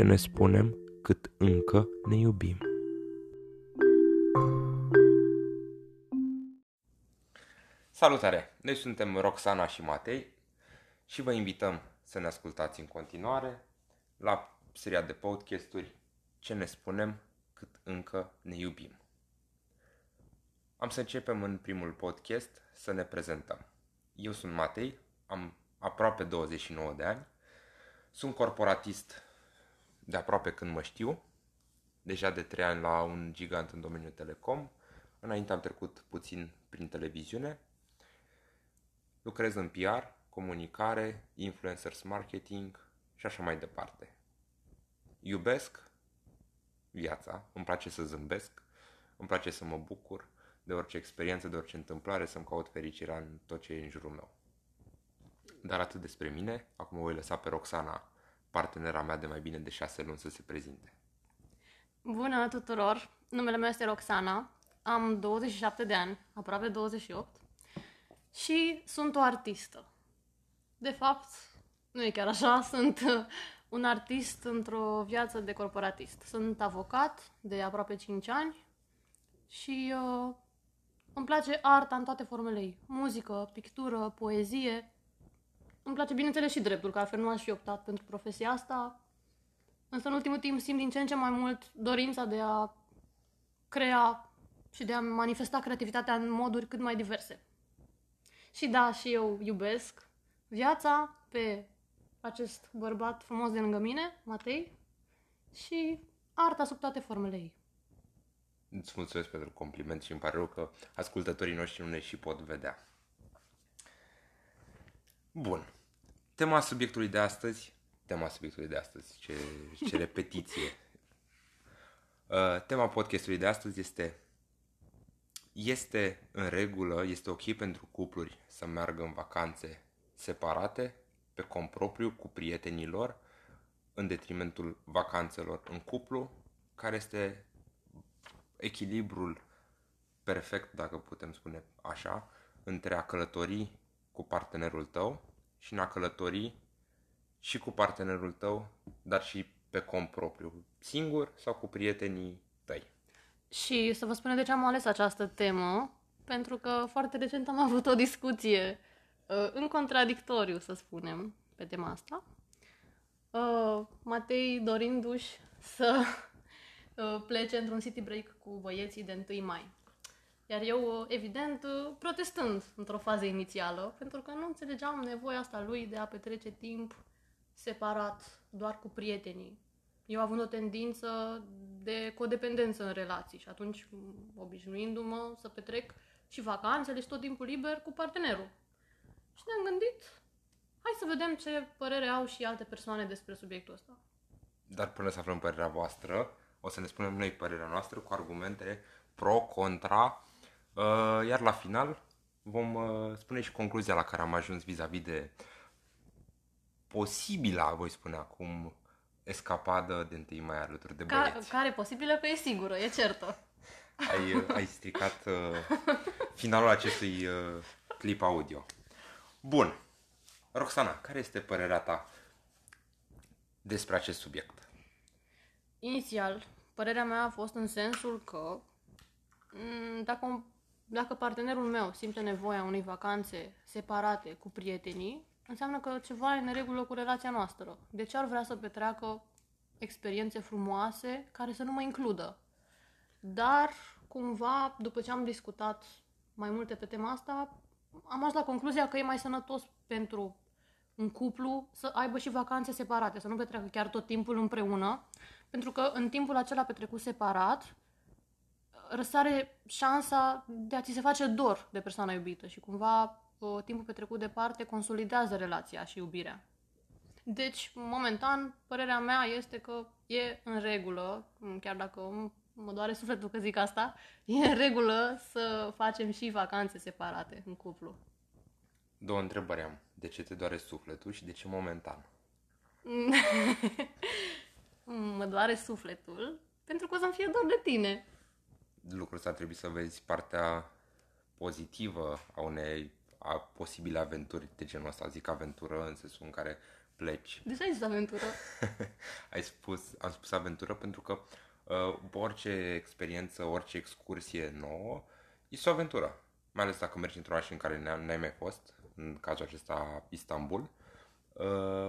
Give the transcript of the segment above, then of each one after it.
ce ne spunem cât încă ne iubim. Salutare! Noi suntem Roxana și Matei și vă invităm să ne ascultați în continuare la seria de podcasturi Ce ne spunem cât încă ne iubim. Am să începem în primul podcast să ne prezentăm. Eu sunt Matei, am aproape 29 de ani, sunt corporatist de aproape când mă știu, deja de 3 ani la un gigant în domeniul telecom, înainte am trecut puțin prin televiziune, lucrez în PR, comunicare, influencers marketing și așa mai departe. Iubesc viața, îmi place să zâmbesc, îmi place să mă bucur de orice experiență, de orice întâmplare, să-mi caut fericirea în tot ce e în jurul meu. Dar atât despre mine, acum o voi lăsa pe Roxana, partenera mea de mai bine de șase luni, să se prezinte. Bună tuturor! Numele meu este Roxana, am 27 de ani, aproape 28 și sunt o artistă. De fapt, nu e chiar așa, sunt un artist într-o viață de corporatist. Sunt avocat de aproape 5 ani și uh, îmi place arta în toate formele ei. Muzică, pictură, poezie. Îmi place, bineînțeles, și dreptul, că altfel nu aș fi optat pentru profesia asta. Însă, în ultimul timp, simt din ce în ce mai mult dorința de a crea și de a manifesta creativitatea în moduri cât mai diverse. Și da, și eu iubesc viața pe acest bărbat frumos de lângă mine, Matei, și arta sub toate formele ei. Îți mulțumesc pentru compliment și îmi pare rău că ascultătorii noștri nu ne și pot vedea. Bun. Tema subiectului de astăzi, tema subiectului de astăzi, ce, ce repetiție. Uh, tema podcastului de astăzi este este în regulă, este ok pentru cupluri să meargă în vacanțe separate, pe compropriu, cu prietenii lor, în detrimentul vacanțelor în cuplu, care este echilibrul perfect, dacă putem spune așa, între a călători cu partenerul tău și în a călători și cu partenerul tău, dar și pe cont propriu, singur sau cu prietenii tăi. Și să vă spun de ce am ales această temă, pentru că foarte recent am avut o discuție uh, în contradictoriu, să spunem, pe tema asta. Uh, Matei dorindu-și să uh, plece într-un city break cu băieții de 1 mai. Iar eu, uh, evident, uh, protestând într-o fază inițială, pentru că nu înțelegeam nevoia asta lui de a petrece timp separat, doar cu prietenii. Eu având o tendință de codependență în relații și atunci obișnuindu-mă să petrec și vacanțele și tot timpul liber cu partenerul. Și ne-am gândit, hai să vedem ce părere au și alte persoane despre subiectul ăsta. Dar până să aflăm părerea voastră, o să ne spunem noi părerea noastră cu argumente pro, contra, uh, iar la final vom uh, spune și concluzia la care am ajuns vis-a-vis de posibila, voi spune acum, escapadă de întâi mai alături de Ca, băieți. care e posibilă că e sigură, e certă. Ai, uh, ai stricat uh, finalul acestui uh, clip audio. Bun. Roxana, care este părerea ta despre acest subiect? Inițial, părerea mea a fost în sensul că m, dacă, dacă partenerul meu simte nevoia unei vacanțe separate cu prietenii, înseamnă că ceva e în regulă cu relația noastră. De ce ar vrea să petreacă experiențe frumoase care să nu mă includă? Dar, cumva, după ce am discutat mai multe pe tema asta, am ajuns la concluzia că e mai sănătos pentru un cuplu să aibă și vacanțe separate, să nu petreacă chiar tot timpul împreună, pentru că în timpul acela petrecut separat, răsare șansa de a ți se face dor de persoana iubită și cumva uh, timpul petrecut departe consolidează relația și iubirea. Deci, momentan, părerea mea este că e în regulă, chiar dacă mă doare sufletul că zic asta, e în regulă să facem și vacanțe separate în cuplu. Două întrebări am. De ce te doare sufletul și de ce momentan? mă doare sufletul pentru că o să-mi fie dor de tine. Lucrul ăsta trebuie să vezi partea pozitivă a unei a posibile aventuri de genul ăsta. Zic aventură în sensul în care pleci. De ce ai zis aventură? Ai spus, am spus aventură pentru că uh, orice experiență, orice excursie nouă este o aventură. Mai ales dacă mergi într-un oraș în care n- n-ai mai fost, în cazul acesta Istanbul, uh,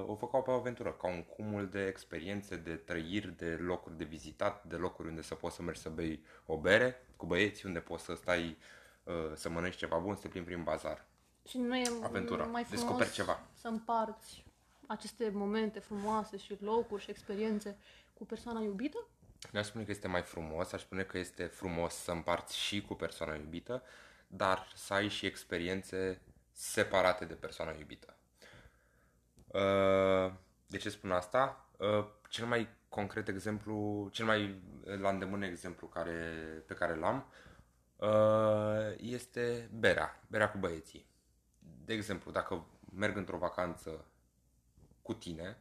o fac ca o aventură, ca un cumul de experiențe, de trăiri, de locuri de vizitat, de locuri unde să poți să mergi să bei o bere cu băieți, unde poți să stai uh, să mănânci ceva bun, să te plimbi prin bazar. Și nu e Aventura. mai frumos Descoperi ceva. să împarți aceste momente frumoase și locuri și experiențe cu persoana iubită? Nu aș spune că este mai frumos, aș spune că este frumos să împarți și cu persoana iubită, dar să ai și experiențe separate de persoana iubită. Uh, De ce spun asta? Uh, Cel mai concret exemplu, cel mai la îndemână exemplu care, pe care l-am uh, este berea, berea cu băieții. De exemplu, dacă merg într-o vacanță cu tine,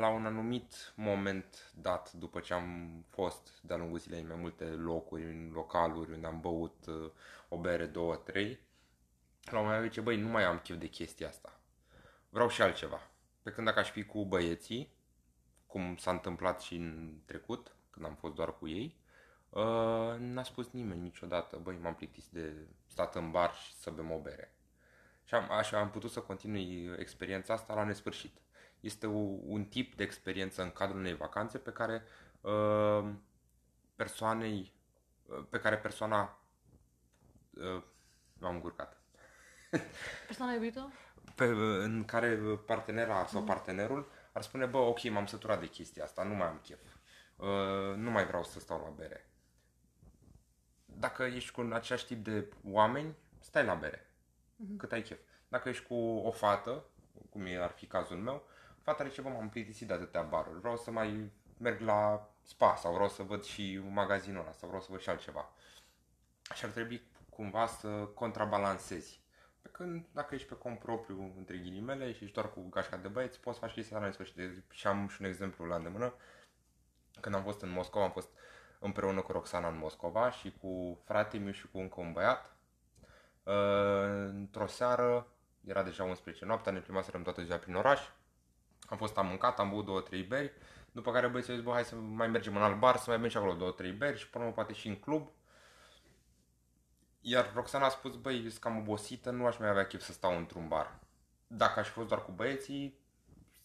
la un anumit moment dat, după ce am fost de-a lungul zilei în mai multe locuri, în localuri unde am băut uh, o bere, două, trei, la un moment dat zice, băi, nu mai am chef de chestia asta. Vreau și altceva. Pe când dacă aș fi cu băieții, cum s-a întâmplat și în trecut, când am fost doar cu ei, uh, n-a spus nimeni niciodată, băi, m-am plictisit de stat în bar și să bem o bere. Și am, așa am putut să continui experiența asta la nesfârșit. Este o, un tip de experiență în cadrul unei vacanțe pe care uh, persoanei, uh, pe care persoana uh, m-am încurcat. Persoana iubită? Pe, în care partenera sau partenerul ar spune, bă, ok, m-am săturat de chestia asta, nu mai am chef. Uh, nu mai vreau să stau la bere. Dacă ești cu același tip de oameni, stai la bere. Cât ai chef. Dacă ești cu o fată, cum e, ar fi cazul meu, fata zice, bă, m-am plictisit de atâtea baruri, vreau să mai merg la spa sau vreau să văd și magazinul ăla sau vreau să văd și altceva. Și ar trebui cumva să contrabalancezi. Pe când dacă ești pe cont propriu, între ghilimele, și ești doar cu gașca de băieți, poți să faci chestia la nesfârșit. Și am și un exemplu la îndemână. Când am fost în Moscova, am fost împreună cu Roxana în Moscova și cu fratele meu și cu încă un băiat. Uh, Într-o seară, era deja 11 noaptea, ne plimbaserăm toată ziua prin oraș. Am fost, am mâncat, am băut două, trei beri, după care băieții au zis, bă, hai să mai mergem în alt bar, să mai bem și acolo două, trei beri și până la urmă poate și în club. Iar Roxana a spus, băi, sunt cam obosită, nu aș mai avea chef să stau într-un bar. Dacă aș fi fost doar cu băieții,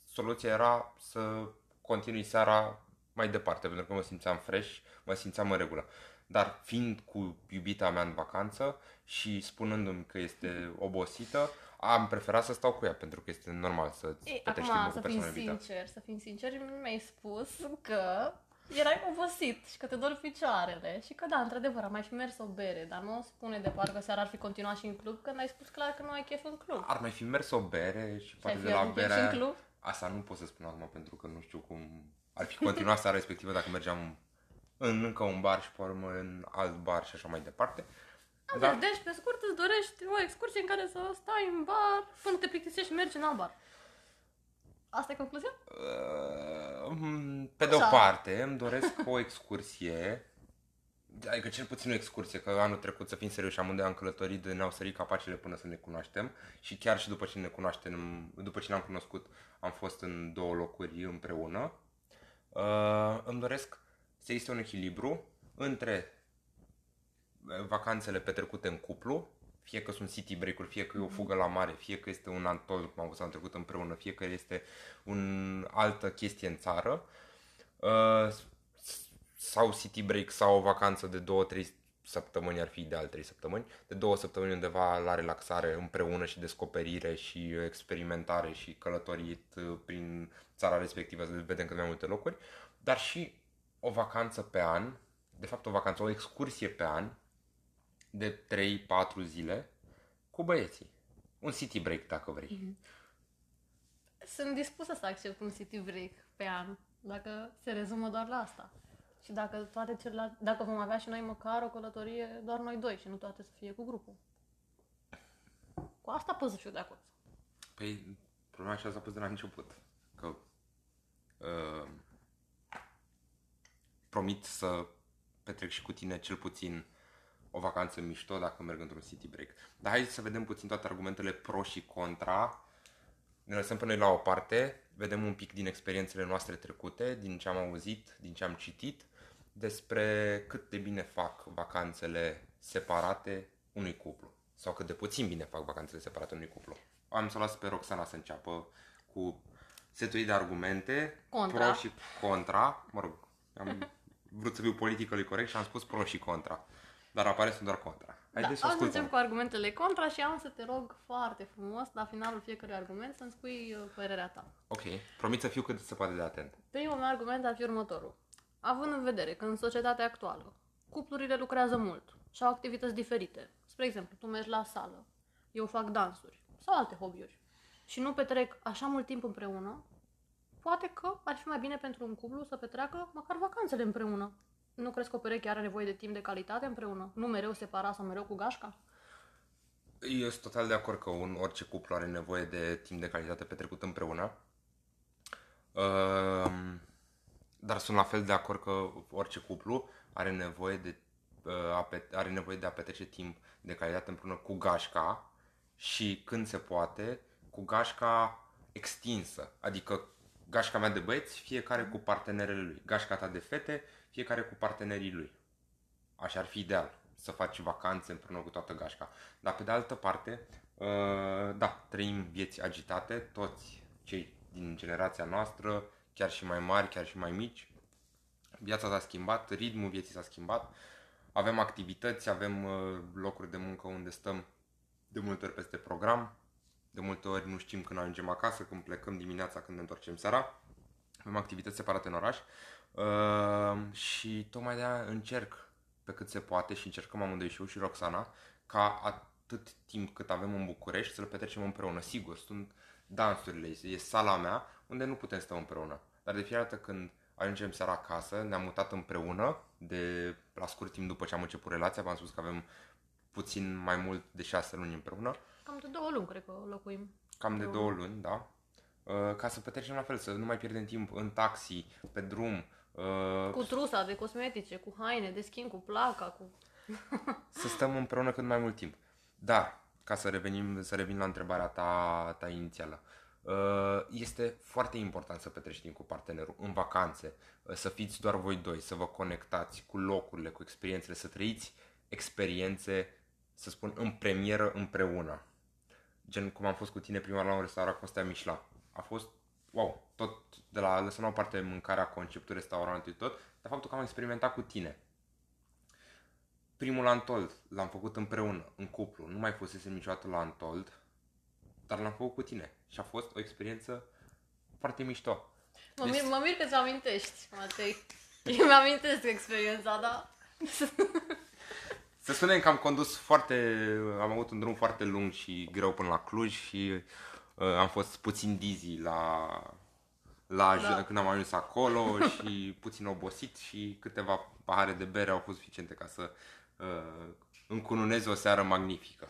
soluția era să continui seara mai departe, pentru că mă simțeam fresh, mă simțeam în regulă. Dar fiind cu iubita mea în vacanță și spunându-mi că este obosită, am preferat să stau cu ea, pentru că este normal să Ei, petreci acum, timpul cu să fim persoana iubită. sincer, să fim sinceri, mi-ai spus că erai obosit și că te dor picioarele și că da, într-adevăr, am mai fi mers o bere, dar nu spune de parcă seara ar fi continuat și în club, când ai spus clar că nu ai chef în club. Ar mai fi mers o bere și poate fi de la avut chef berea și în aia- club? Asta nu pot să spun acum pentru că nu știu cum ar fi continuat seara respectivă dacă mergeam în încă un bar și pe urmă în alt bar și așa mai departe. Da. Dar Deci, pe scurt, îți dorești o excursie în care să stai în bar până te plictisești și mergi în alt bar. Asta e concluzia? uh, pe de o Așa. parte îmi doresc o excursie Adică cel puțin o excursie, că anul trecut, să fim serioși, amândoi am călătorit de ne-au sărit capacele până să ne cunoaștem și chiar și după ce ne cunoaștem, după ce ne-am cunoscut, am fost în două locuri împreună. Uh, îmi doresc să existe un echilibru între uh, vacanțele petrecute în cuplu, fie că sunt city break-uri, fie că e o fugă la mare, fie că este un antol, cum am văzut anul trecut împreună, fie că este un altă chestie în țară, uh, s- sau city break sau o vacanță de 2-3 săptămâni, ar fi ideal 3 săptămâni, de două săptămâni undeva la relaxare împreună și descoperire și experimentare și călătorit uh, prin țara respectivă să vedem cât mai multe locuri, dar și o vacanță pe an, de fapt o vacanță, o excursie pe an de 3-4 zile cu băieții. Un city break dacă vrei. Sunt dispusă să accept un city break pe an, dacă se rezumă doar la asta. Și dacă toate celelalte, dacă vom avea și noi măcar o călătorie doar noi doi și nu toate să fie cu grupul. Cu asta pot să fiu de acord. Păi, problema așa s-a pus de la început. Că uh, promit să petrec și cu tine cel puțin o vacanță mișto dacă merg într-un city break. Dar hai să vedem puțin toate argumentele pro și contra ne lăsăm pe noi la o parte, vedem un pic din experiențele noastre trecute, din ce am auzit, din ce am citit, despre cât de bine fac vacanțele separate unui cuplu. Sau cât de puțin bine fac vacanțele separate unui cuplu. Am să las pe Roxana să înceapă cu setul ei de argumente, Contra. pro și contra. Mă rog, am vrut să fiu politically corect și am spus pro și contra. Dar apare sunt doar contra. Haideți să da, am să ascultăm. încep cu argumentele contra și am să te rog foarte frumos, la finalul fiecărui argument, să-mi spui uh, părerea ta. Ok, promit să fiu cât se poate de atent. Primul meu argument ar fi următorul. Având în vedere că în societatea actuală cuplurile lucrează mult și au activități diferite. Spre exemplu, tu mergi la sală, eu fac dansuri sau alte hobby-uri și nu petrec așa mult timp împreună, poate că ar fi mai bine pentru un cuplu să petreacă măcar vacanțele împreună. Nu crezi că o pereche are nevoie de timp de calitate împreună? Nu mereu separat sau mereu cu gașca? Eu sunt total de acord că un, orice cuplu are nevoie de timp de calitate petrecut împreună. Um, dar sunt la fel de acord că orice cuplu are nevoie de, uh, a pet- are nevoie de a petrece timp de calitate împreună cu gașca și când se poate, cu gașca extinsă. Adică gașca mea de băieți, fiecare cu partenerele lui. Gașca ta de fete, fiecare cu partenerii lui. Așa ar fi ideal, să faci vacanțe împreună cu toată gașca. Dar pe de altă parte, uh, da, trăim vieți agitate, toți cei din generația noastră, chiar și mai mari, chiar și mai mici. Viața s-a schimbat, ritmul vieții s-a schimbat, avem activități, avem uh, locuri de muncă unde stăm de multe ori peste program, de multe ori nu știm când ajungem acasă, când plecăm dimineața, când ne întorcem seara. Avem activități separate în oraș uh, și tocmai de-aia încerc pe cât se poate și încercăm amândoi și eu și Roxana ca atât timp cât avem în București să-l petrecem împreună. Sigur, sunt dansurile, e sala mea unde nu putem sta împreună. Dar de fiecare dată când ajungem seara acasă, ne-am mutat împreună de la scurt timp după ce am început relația, v-am spus că avem puțin mai mult de șase luni împreună, Cam de două luni, cred că locuim. cam de Două două luni, da, Uh, ca să petrecem la fel, să nu mai pierdem timp în taxi, pe drum, uh, Cu trusa de cosmetice, cu haine, de schimb, cu placa, cu... să stăm împreună cât mai mult timp. Dar, ca să revenim, să revin la întrebarea ta, ta inițială, uh, este foarte important să petreci timp cu partenerul în vacanțe, uh, să fiți doar voi doi, să vă conectați cu locurile, cu experiențele, să trăiți experiențe, să spun, în premieră împreună. Gen cum am fost cu tine prima oară la un restaurant Costea Michelin. A fost, wow, tot de la lăsăm la o parte mâncarea, conceptul restaurantului tot, dar faptul că am experimentat cu tine. Primul Antold l-am făcut împreună, în cuplu. Nu mai fusesem niciodată la Antold, dar l-am făcut cu tine. Și a fost o experiență foarte mișto. Mă, Deci- mir, mă mir că ți amintești, Matei. Eu mi-amintesc experiența, da? Să spunem că am condus foarte, am avut un drum foarte lung și greu până la Cluj și uh, am fost puțin dizzy la, la Da. da. când am ajuns acolo și puțin obosit și câteva pahare de bere au fost suficiente ca să uh, încununez o seară magnifică.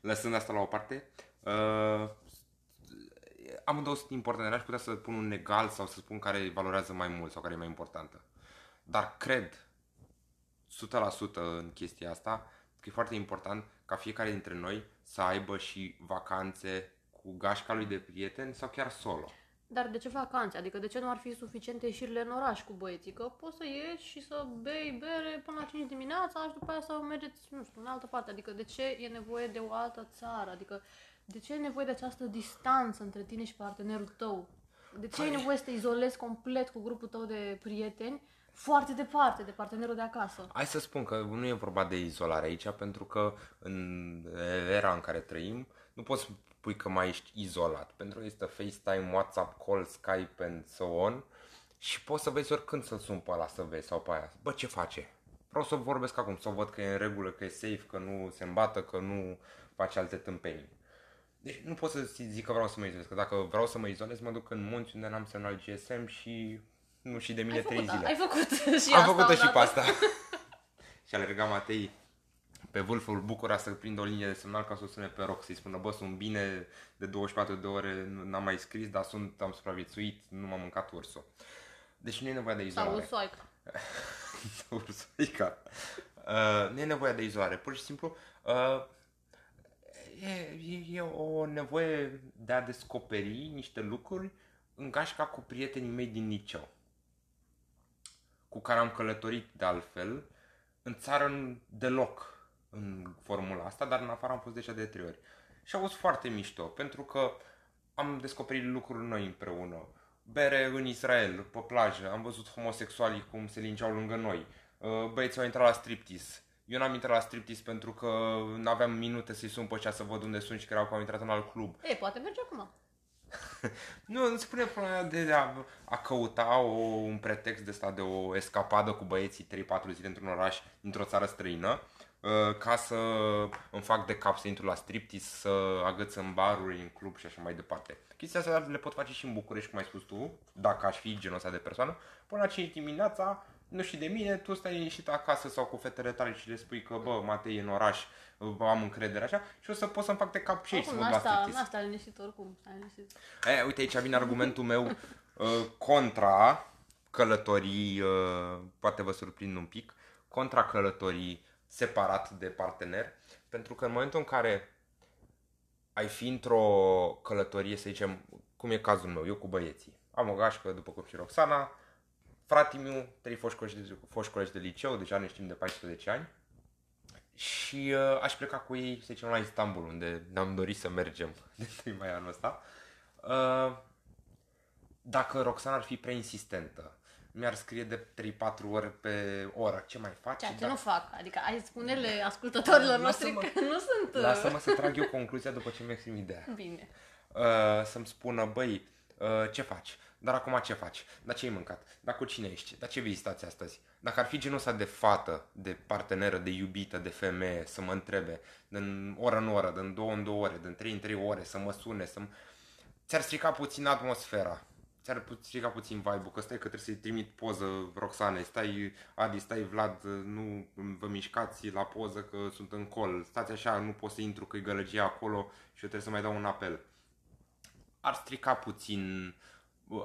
Lăsând asta la o parte, uh, amândouă sunt importante, n-aș putea să pun un egal sau să spun care valorează mai mult sau care e mai importantă. Dar cred 100% în chestia asta, că e foarte important ca fiecare dintre noi să aibă și vacanțe cu gașca lui de prieteni sau chiar solo. Dar de ce vacanțe? Adică de ce nu ar fi suficiente ieșirile în oraș cu băieții? Că poți să ieși și să bei bere până la 5 dimineața și după aia să mergeți, nu știu, în altă parte. Adică de ce e nevoie de o altă țară? Adică de ce e nevoie de această distanță între tine și partenerul tău? De ce e Păi- nevoie să te izolezi complet cu grupul tău de prieteni foarte departe de partenerul de acasă? Hai să spun că nu e vorba de izolare aici, pentru că în era în care trăim, nu poți spui că mai ești izolat, pentru că este FaceTime, WhatsApp, call, Skype and so on și poți să vezi oricând să-l sun pe ăla să vezi sau pe aia. Bă, ce face? Vreau să vorbesc acum, să văd că e în regulă, că e safe, că nu se îmbată, că nu face alte tâmpenii. Deci nu pot să zic că vreau să mă izolez, că dacă vreau să mă izolez, mă duc în munți unde n-am semnal GSM și nu și de mine Ai trei făcut, zile. ai făcut și Am asta făcut-o și odată. pe asta. și alerga Matei pe vârful Bucura să prindă o linie de semnal ca să o sune pe roc, să-i spună, bă, sunt bine de 24 de ore, nu- n-am mai scris, dar sunt, am supraviețuit, nu m-am mâncat ursul. Deci nu e nevoie de Sau izolare. ursoaica. Ursoica. Uh, nu e nevoie de izolare, pur și simplu uh, e, e o nevoie de a descoperi niște lucruri în gașca cu prietenii mei din liceu, cu care am călătorit de altfel, în țară deloc în formula asta, dar în afară am fost deja de trei ori. Și a fost foarte mișto, pentru că am descoperit lucruri noi împreună. Bere în Israel, pe plajă, am văzut homosexualii cum se lingeau lângă noi. Uh, băieții au intrat la striptease. Eu n-am intrat la striptease pentru că nu aveam minute să-i sun pe cea să văd unde sunt și creau că au intrat în alt club. E, poate merge acum. nu, nu se pune problema de a, a căuta o, un pretext de asta de o escapadă cu băieții 3-4 zile într-un oraș, într-o țară străină, uh, ca să îmi fac de cap să intru la striptease, să agăț în baruri, în club și așa mai departe. Chestia asta le pot face și în București, cum ai spus tu, dacă aș fi genul ăsta de persoană. Până la 5 dimineața, nu știi de mine, tu stai ieșit acasă sau cu fetele tale și le spui că, bă, Matei e în oraș, am încredere așa și o să pot să-mi fac de cap și ei să mă asta, asta liniștit oricum, liniștit. E, uite, aici vine argumentul meu uh, contra călătorii, uh, poate vă surprind un pic, contra călătorii separat de partener, pentru că în momentul în care ai fi într-o călătorie, să zicem, cum e cazul meu, eu cu băieții, am o gașcă după cum și Roxana, fratele meu, trei foști colegi, de, foști colegi de liceu, deja ne știm de 14 ani, și uh, aș pleca cu ei, să zicem, la Istanbul, unde ne-am dorit să mergem de 3 mai anul ăsta. Uh, dacă Roxana ar fi prea insistentă, mi-ar scrie de 3-4 ore pe oră. Ce mai faci? Ceea ce dacă... nu fac. Adică ai spune-le ascultătorilor noștri că nu sunt... Uh, lasă-mă să trag eu concluzia după ce mi exprim ideea. Bine. Uh, să-mi spună, băi, uh, ce faci? Dar acum ce faci? Dar ce ai mâncat? Dar cu cine ești? Dar ce vizitați astăzi? Dacă ar fi genul ăsta de fată, de parteneră, de iubită, de femeie, să mă întrebe, din oră în oră, din două în două ore, din trei în trei ore, să mă sune, să mă... Ți-ar strica puțin atmosfera. Ți-ar strica puțin vibe-ul, că stai că trebuie să-i trimit poză Roxane, stai Adi, stai Vlad, nu vă mișcați la poză că sunt în col, stați așa, nu pot să intru că e gălăgia acolo și eu trebuie să mai dau un apel. Ar strica puțin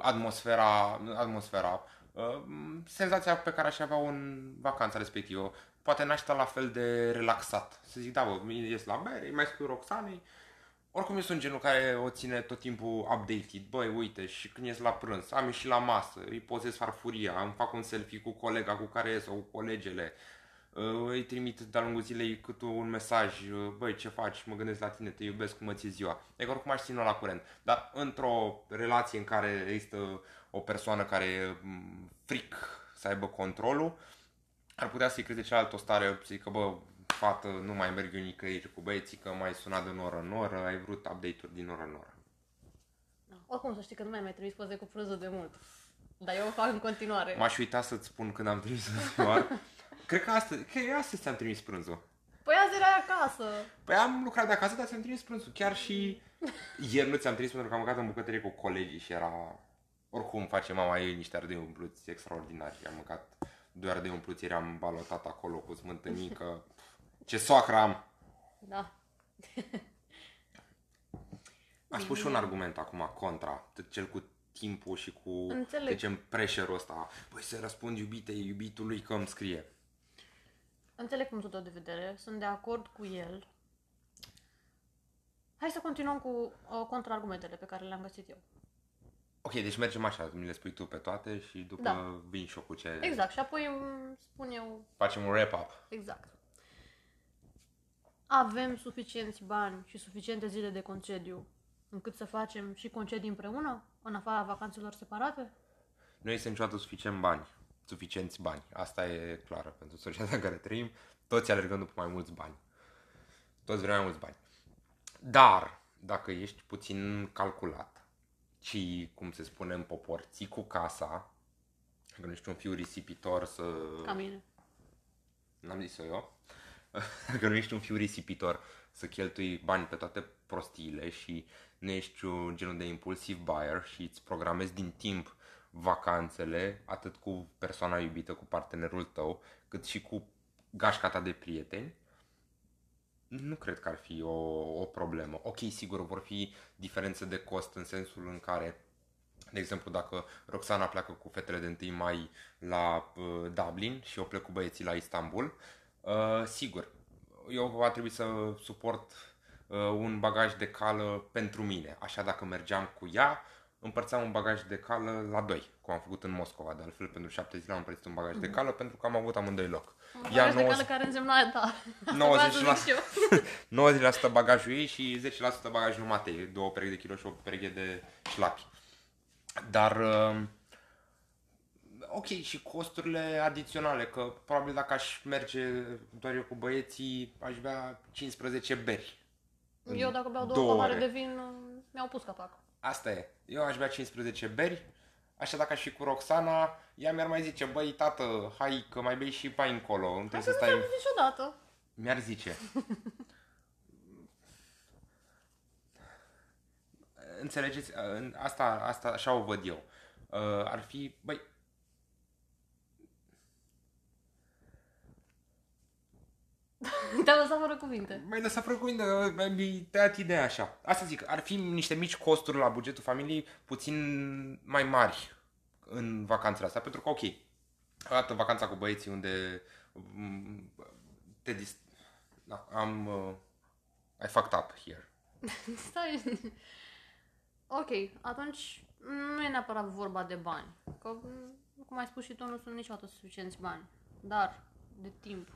atmosfera, atmosfera uh, senzația pe care aș avea în vacanța respectivă. Poate n-aș sta la fel de relaxat. Să zic, da, bă, ies la bere, îi mai scriu Roxanei. Oricum eu sunt genul care o ține tot timpul updated. Băi, uite, și când ies la prânz, am ieșit la masă, îi pozez farfuria, îmi fac un selfie cu colega cu care ies sau cu colegele. Uh, îi trimit de-a lungul zilei cât un mesaj, uh, băi, ce faci, mă gândesc la tine, te iubesc, cum mă ții ziua. E oricum aș ține la curent. Dar într-o relație în care există o persoană care e mm, fric să aibă controlul, ar putea să-i crede cealaltă o stare, să zică, bă, fată, nu mai merg eu nicăieri cu băieții, că mai sunat de oră în oră, ai vrut update-uri din oră în oră. Da. Oricum să știi că nu mai mai trimis poze cu frânză de mult. Dar eu o fac în continuare. M-aș uita să-ți spun când am trimis în Cred că astăzi, că astăzi ți-am trimis prânzul. Păi azi erai acasă. Păi am lucrat de acasă, dar ți-am trimis prânzul. Chiar și ieri nu ți-am trimis pentru că am mâncat în bucătărie cu colegii și era... Oricum face mama ei niște ardei umpluți extraordinari. Am mâncat doi ardei umpluți, ieri am balotat acolo cu smântânică. Ce soacră am! Da. Aș spus și un argument acum contra, cel cu timpul și cu, Înțeleg. zicem, pressure-ul ăsta. Păi să răspund iubite, iubitului că îmi scrie. Înțeleg punctul tău de vedere, sunt de acord cu el. Hai să continuăm cu uh, contraargumentele pe care le-am găsit eu. Ok, deci mergem așa, mi le spui tu pe toate și după da. vin și eu cu ce... Exact, și apoi îmi spun eu... Facem un wrap-up. Exact. Avem suficienți bani și suficiente zile de concediu încât să facem și concedii împreună, în afara vacanțelor separate? Nu este niciodată suficient bani suficienți bani. Asta e clară pentru societatea în care trăim. Toți alergăm după mai mulți bani. Toți vrem mai mulți bani. Dar, dacă ești puțin calculat și, cum se spune în popor, ții cu casa, că nu ești un fiu risipitor să... Ca mine. N-am zis-o eu. că nu ești un fiu risipitor să cheltui bani pe toate prostiile și nu ești un genul de impulsiv buyer și îți programezi din timp vacanțele, atât cu persoana iubită, cu partenerul tău, cât și cu gașca ta de prieteni, nu cred că ar fi o, o problemă. Ok, sigur, vor fi diferențe de cost în sensul în care, de exemplu, dacă Roxana pleacă cu fetele de 1 mai la uh, Dublin și eu plec cu băieții la Istanbul, uh, sigur, eu va trebui să suport uh, un bagaj de cală pentru mine. Așa dacă mergeam cu ea, împărțeam un bagaj de cală la doi, cum am făcut în Moscova, de altfel pentru șapte zile am împărțit un bagaj de cală pentru că am avut amândoi loc. Un bagaj de cală care însemna, da. Asta 90%, vreau să zic și eu. 90% bagajul ei și 10% bagajul Matei, două perechi de kilo și o pereche de șlapi. Dar, uh, ok, și costurile adiționale, că probabil dacă aș merge doar eu cu băieții, aș bea 15 beri. în Eu dacă beau două, două pahare ore. de vin, mi-au pus capac. Asta e. Eu aș bea 15 beri, așa dacă aș fi cu Roxana, ea mi-ar mai zice, băi, tată, hai că mai bei și mai încolo, nu trebuie să Nu stai... am niciodată. Mi-ar zice. Înțelegeți? În- Asta, asta așa o văd eu. Uh, Ar fi, băi, Te-am lăsat fără cuvinte. mai lăsat fără cuvinte, mi tăiat ideea așa. Asta zic, ar fi niște mici costuri la bugetul familiei puțin mai mari în vacanțele astea, pentru că, ok, arată vacanța cu băieții unde mm, te dis... Da, am... Uh, I fucked up here. Stai. Ok, atunci nu e neapărat vorba de bani. Că, m, cum ai spus și tu, nu sunt niciodată suficienți bani. Dar, de timp,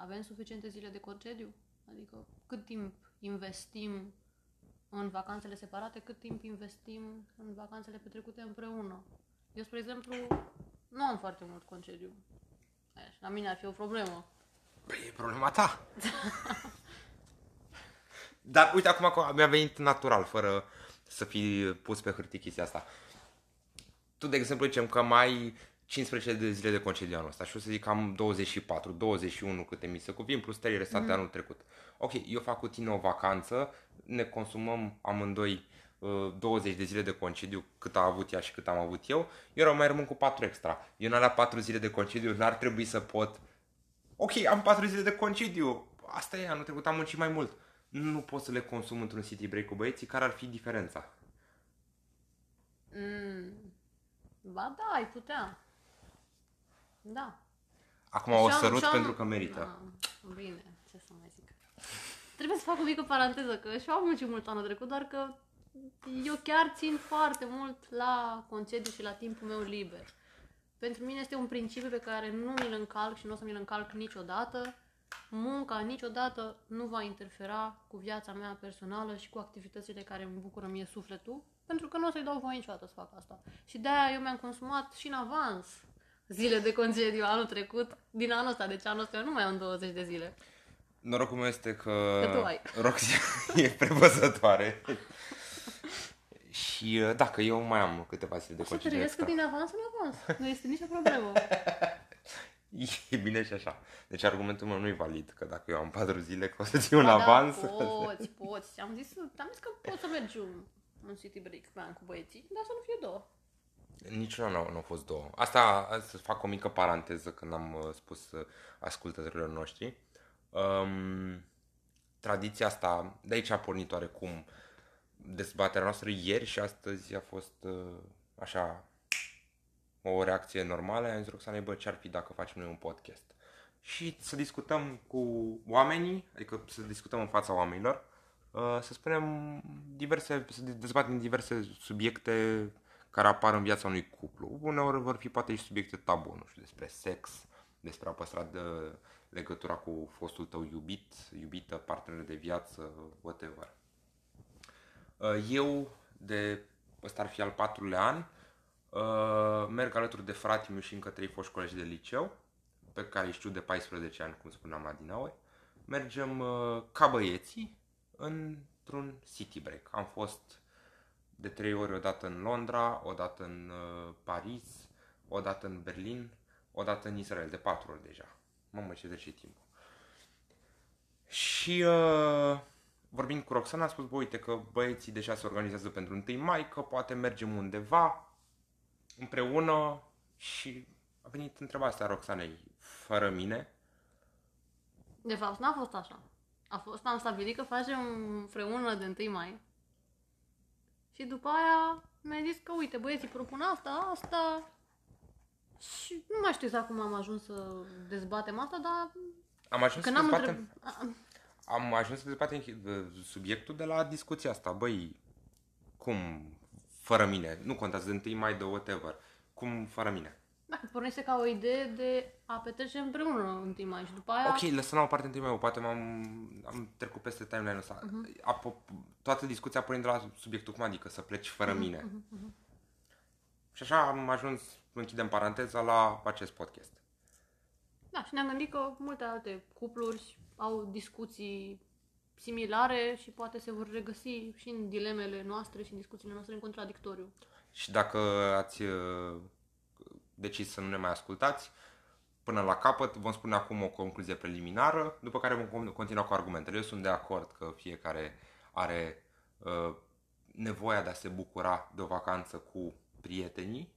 avem suficiente zile de concediu? Adică, cât timp investim în vacanțele separate, cât timp investim în vacanțele petrecute împreună? Eu, spre exemplu, nu am foarte mult concediu. Așa, la mine ar fi o problemă. Păi e problema ta. Dar uite, acum că mi-a venit natural, fără să fi pus pe hârtie chestia asta. Tu, de exemplu, zicem că mai ai 15 de zile de concediu anul ăsta și o să zic că am 24, 21 câte mi se cuvin, plus 3 restate mm. anul trecut. Ok, eu fac cu tine o vacanță, ne consumăm amândoi uh, 20 de zile de concediu, cât a avut ea și cât am avut eu, eu mai rămân cu 4 extra. Eu în alea 4 zile de concediu n-ar trebui să pot ok, am patru zile de concediu, asta e, anul trecut am muncit mai mult. Nu pot să le consum într-un city break cu băieții, care ar fi diferența? Mm. Ba da, ai putea. Da. Acum o Și-am- sărut și-am- pentru că merită. Da, bine, ce să mai zic. Trebuie să fac o mică paranteză, că și eu am muncit mult anul trecut, doar că eu chiar țin foarte mult la concediu și la timpul meu liber. Pentru mine este un principiu pe care nu mi-l încalc și nu o să mi-l încalc niciodată. Munca niciodată nu va interfera cu viața mea personală și cu activitățile care îmi bucură mie sufletul, pentru că nu o să-i dau voie niciodată să fac asta. Și de-aia eu mi-am consumat și în avans zile de concediu anul trecut, din anul ăsta, deci anul ăsta eu nu mai am 20 de zile. Norocul meu este că, Că tu ai. Roxy e prevăzătoare. și uh, da, că eu mai am câteva zile de Să concediu trăiesc extra. din avans în avans. Nu este nicio problemă. E bine și așa. Deci argumentul meu nu e valid, că dacă eu am patru zile, că o să ții un Ba avans. Da, poți, poți. Am zis, am zis că poți să mergi un, un city break pe an cu băieții, dar să nu fie două. Niciuna nu, nu au fost două. Asta să fac o mică paranteză când am uh, spus uh, ascultătorilor noștri. Um, tradiția asta, de aici a pornit oarecum dezbaterea noastră ieri și astăzi a fost uh, așa o reacție normală. Am zis Roxane, bă, ce-ar fi dacă facem noi un podcast? Și să discutăm cu oamenii, adică să discutăm în fața oamenilor, uh, să spunem diverse, să dezbatem diverse subiecte care apar în viața unui cuplu. Uneori vor fi poate și subiecte tabu, nu știu, despre sex, despre a păstra de legătura cu fostul tău iubit, iubită, partener de viață, whatever. Uh, Eu, de ăsta ar fi al patrulea an, uh, merg alături de fratele meu și încă trei foști colegi de liceu, pe care îi știu de 14 ani, cum spuneam adinaori. Mergem uh, ca băieții într-un city break. Am fost de trei ori, odată în Londra, odată în uh, Paris, odată în Berlin, odată în Israel, de patru ori deja. Mamă, ce trece timpul. Și uh, vorbind cu Roxana, a spus, bă, uite că băieții deja se organizează pentru 1 mai, că poate mergem undeva împreună și a venit întrebarea asta a Roxanei, fără mine. De fapt, n-a fost așa. A fost, am stabilit că facem împreună de 1 mai. Și după aia mi-a zis că, uite, băieții propun asta, asta. Și nu mai știu exact cum am ajuns să dezbatem asta, dar Am ajuns că să n-am dezbatem, întrebat. am ajuns să dezbatem subiectul de la discuția asta. Băi, cum fără mine? Nu contează de întâi mai de whatever. Cum fără mine? Da, pornește ca o idee de a petrece împreună în timp mai și după aia... Ok, lăsăm la o parte întâi meu, poate m-am am trecut peste timeline-ul ăsta. Uh-huh. Apo, toată discuția pornind de la subiectul cum adică să pleci fără uh-huh, mine. Uh-huh, uh-huh. Și așa am ajuns, închidem paranteza, la acest podcast. Da, și ne-am gândit că multe alte cupluri au discuții similare și poate se vor regăsi și în dilemele noastre și în discuțiile noastre în contradictoriu. Și dacă ați uh, decis să nu ne mai ascultați, până la capăt vom spune acum o concluzie preliminară, după care vom continua cu argumentele. Eu sunt de acord că fiecare are uh, nevoia de a se bucura de o vacanță cu prietenii,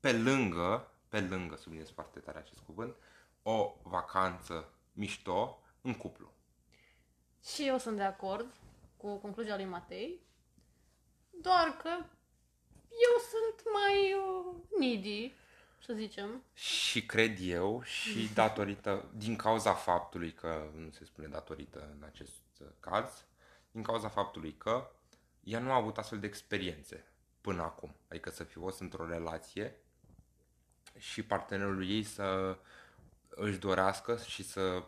pe lângă, pe lângă, subliniez foarte tare acest cuvânt, o vacanță mișto în cuplu. Și eu sunt de acord cu concluzia lui Matei, doar că eu sunt mai uh, needy, să zicem. Și cred eu, și datorită, din cauza faptului că, nu se spune datorită în acest caz, din cauza faptului că ea nu a avut astfel de experiențe până acum. Adică să fi fost într-o relație și partenerul ei să își dorească și să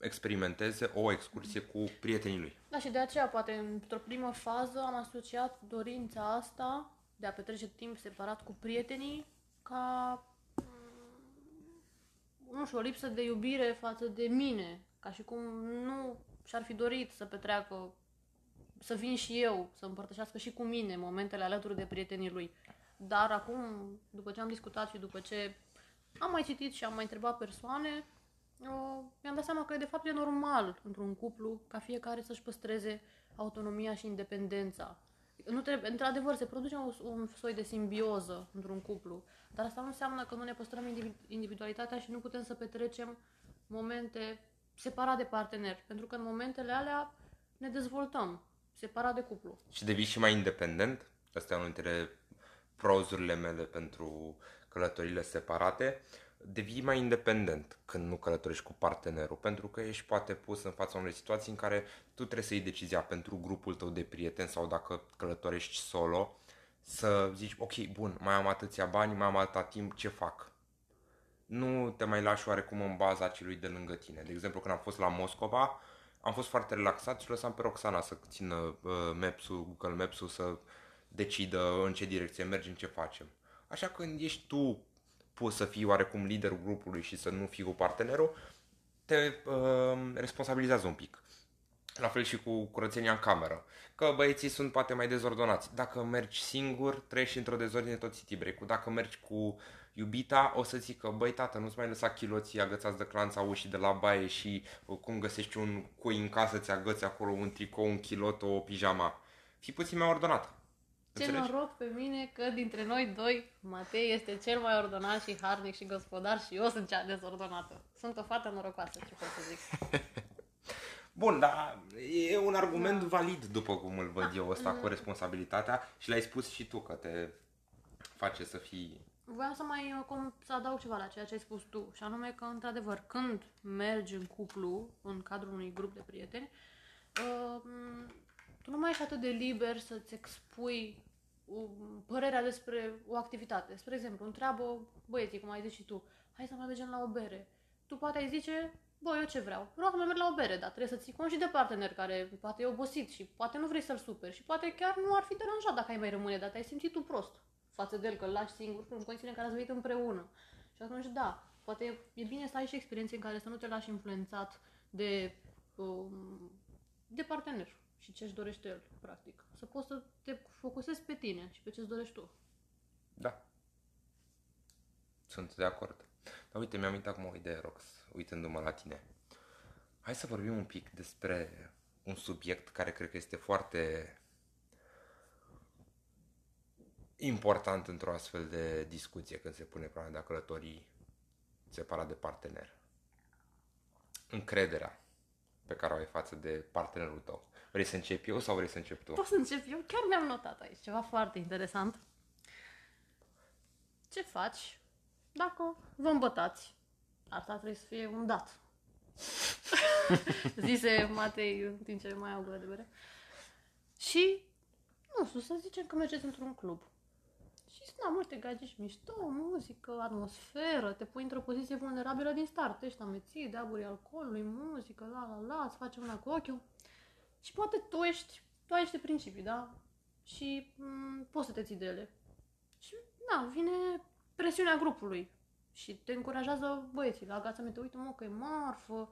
experimenteze o excursie cu prietenii lui. Da, și de aceea, poate, într-o primă fază am asociat dorința asta de a petrece timp separat cu prietenii ca, mm, nu știu, o lipsă de iubire față de mine, ca și cum nu și-ar fi dorit să petreacă, să vin și eu, să împărtășească și cu mine momentele alături de prietenii lui. Dar acum, după ce am discutat și după ce am mai citit și am mai întrebat persoane, mi-am dat seama că de fapt e normal într-un cuplu ca fiecare să-și păstreze autonomia și independența. Nu trebuie, într-adevăr, se produce un, un soi de simbioză într-un cuplu, dar asta nu înseamnă că nu ne păstrăm individualitatea și nu putem să petrecem momente separat de partener, pentru că în momentele alea ne dezvoltăm separat de cuplu. Și devii și mai independent? Asta e unul dintre prozurile mele pentru călătorile separate devii mai independent când nu călătorești cu partenerul, pentru că ești poate pus în fața unei situații în care tu trebuie să iei decizia pentru grupul tău de prieteni sau dacă călătorești solo, să zici, ok, bun, mai am atâția bani, mai am atâta timp, ce fac? Nu te mai lași oarecum în baza celui de lângă tine. De exemplu, când am fost la Moscova, am fost foarte relaxat și lăsam pe Roxana să țină uh, Maps-ul, Google Maps-ul, să decidă în ce direcție mergem, ce facem. Așa când ești tu poți să fii oarecum liderul grupului și să nu fii cu partenerul, te uh, responsabilizează un pic. La fel și cu curățenia în cameră. Că băieții sunt poate mai dezordonați. Dacă mergi singur, treci într-o dezordine tot city break Dacă mergi cu iubita, o să zic că băi tată, nu-ți mai lăsa chiloții agățați de clanța ușii de la baie și uh, cum găsești un cui în casă, ți agăți acolo un tricou, un kilot, o pijama. Fii puțin mai ordonat. Ce Înțelegi? noroc pe mine că dintre noi doi, Matei este cel mai ordonat și harnic și gospodar și eu sunt cea dezordonată. Sunt o fată norocoasă, ce pot să zic. Bun, dar e un argument da. valid după cum îl văd da. eu ăsta cu mm. responsabilitatea și l-ai spus și tu că te face să fii... Voiam să mai cum, să adaug ceva la ceea ce ai spus tu și anume că, într-adevăr, când mergi în cuplu, în cadrul unui grup de prieteni, uh, tu nu mai ești atât de liber să-ți expui părerea despre o activitate. Spre exemplu, întreabă băieții, cum ai zis și tu, hai să mai mergem la o bere. Tu poate ai zice, bă, eu ce vreau? Vreau să mai merg la o bere, dar trebuie să ții cont și de partener care poate e obosit și poate nu vrei să-l superi și poate chiar nu ar fi deranjat dacă ai mai rămâne, dar te-ai simțit tu prost față de el, că îl lași singur în condițiile în care ați venit împreună. Și atunci, da, poate e bine să ai și experiențe în care să nu te lași influențat de, um, de partener și ce își dorește el, practic. Să poți să te focusezi pe tine și pe ce îți dorești tu. Da. Sunt de acord. Dar uite, mi-am uitat acum o idee, Rox, uitându-mă la tine. Hai să vorbim un pic despre un subiect care cred că este foarte important într-o astfel de discuție când se pune problema de a călătorii separat de partener. Încrederea pe care o ai față de partenerul tău. Vrei să încep eu sau vrei să încep tu? Poți să încep eu. Chiar mi-am notat aici ceva foarte interesant. Ce faci dacă vă îmbătați? Asta trebuie să fie un dat. Zise Matei în timp ce mai au gură de bere. Și, nu știu, să zicem că mergeți într-un club. Și sunt da, multe gagici mișto, muzică, atmosferă, te pui într-o poziție vulnerabilă din start. Ești amețit de aburii alcoolului, muzică, la la la, îți face una cu ochiul. Și poate tu ești, tu ai niște principii, da? Și m- poți să te ții de ele. Și, da, vine presiunea grupului. Și te încurajează băieții la agațamente. Uite, mă, că e marfă.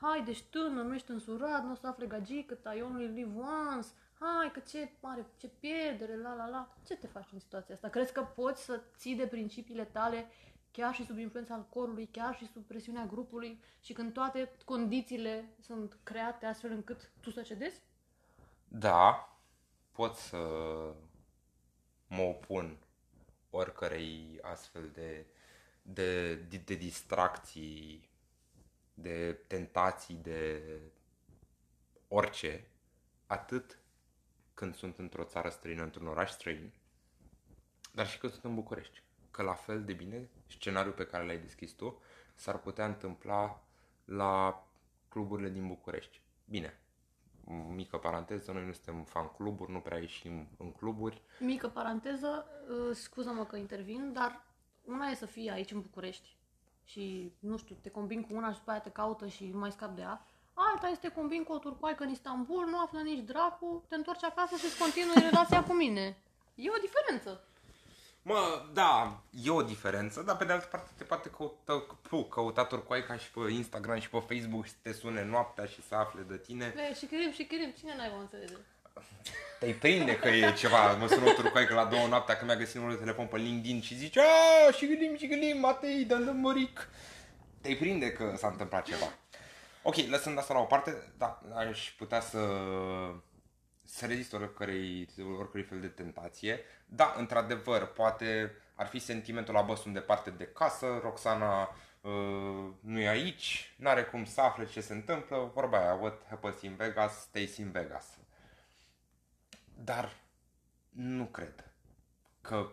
Hai, ești tânăr, nu ești însurat, nu o să afle gagică ta, you only live once. Hai, că ce mare, ce pierdere, la la la. Ce te faci în situația asta? Crezi că poți să ții de principiile tale chiar și sub influența alcoolului, chiar și sub presiunea grupului și când toate condițiile sunt create astfel încât tu să cedezi? Da, pot să mă opun oricărei astfel de, de, de, de distracții, de tentații, de orice, atât când sunt într-o țară străină, într-un oraș străin, dar și când sunt în București. Că la fel de bine, scenariul pe care l-ai deschis tu, s-ar putea întâmpla la cluburile din București. Bine, mică paranteză, noi nu suntem fan cluburi, nu prea ieșim în cluburi. Mică paranteză, uh, scuză-mă că intervin, dar una e să fii aici în București și, nu știu, te combini cu una și după aia te caută și nu mai scap de ea. Alta este combin cu o turcoaică în Istanbul, nu află nici dracu, te întorci acasă și îți continui relația cu mine. E o diferență. Mă, da, e o diferență, dar pe de altă parte te poate căuta, pu, căuta turcoaica și pe Instagram și pe Facebook și te sune noaptea și să afle de tine. Be, și chirim, și chirim, cine n-ai vă înțelege? Te-ai prinde că e ceva, mă sună o turcoaică la două noaptea când mi-a găsit numărul de telefon pe LinkedIn și zice A, și gândim, și gândim, Matei, dă lămăric. Te-ai prinde că s-a întâmplat ceva. Ok, lăsând asta la o parte, da, aș putea să, să rezist oricărei, oricărei fel de tentație. Da, într-adevăr, poate ar fi sentimentul la bă, sunt departe de casă, Roxana uh, nu e aici, n-are cum să afle ce se întâmplă, vorba aia, what happens in Vegas, stays in Vegas. Dar nu cred că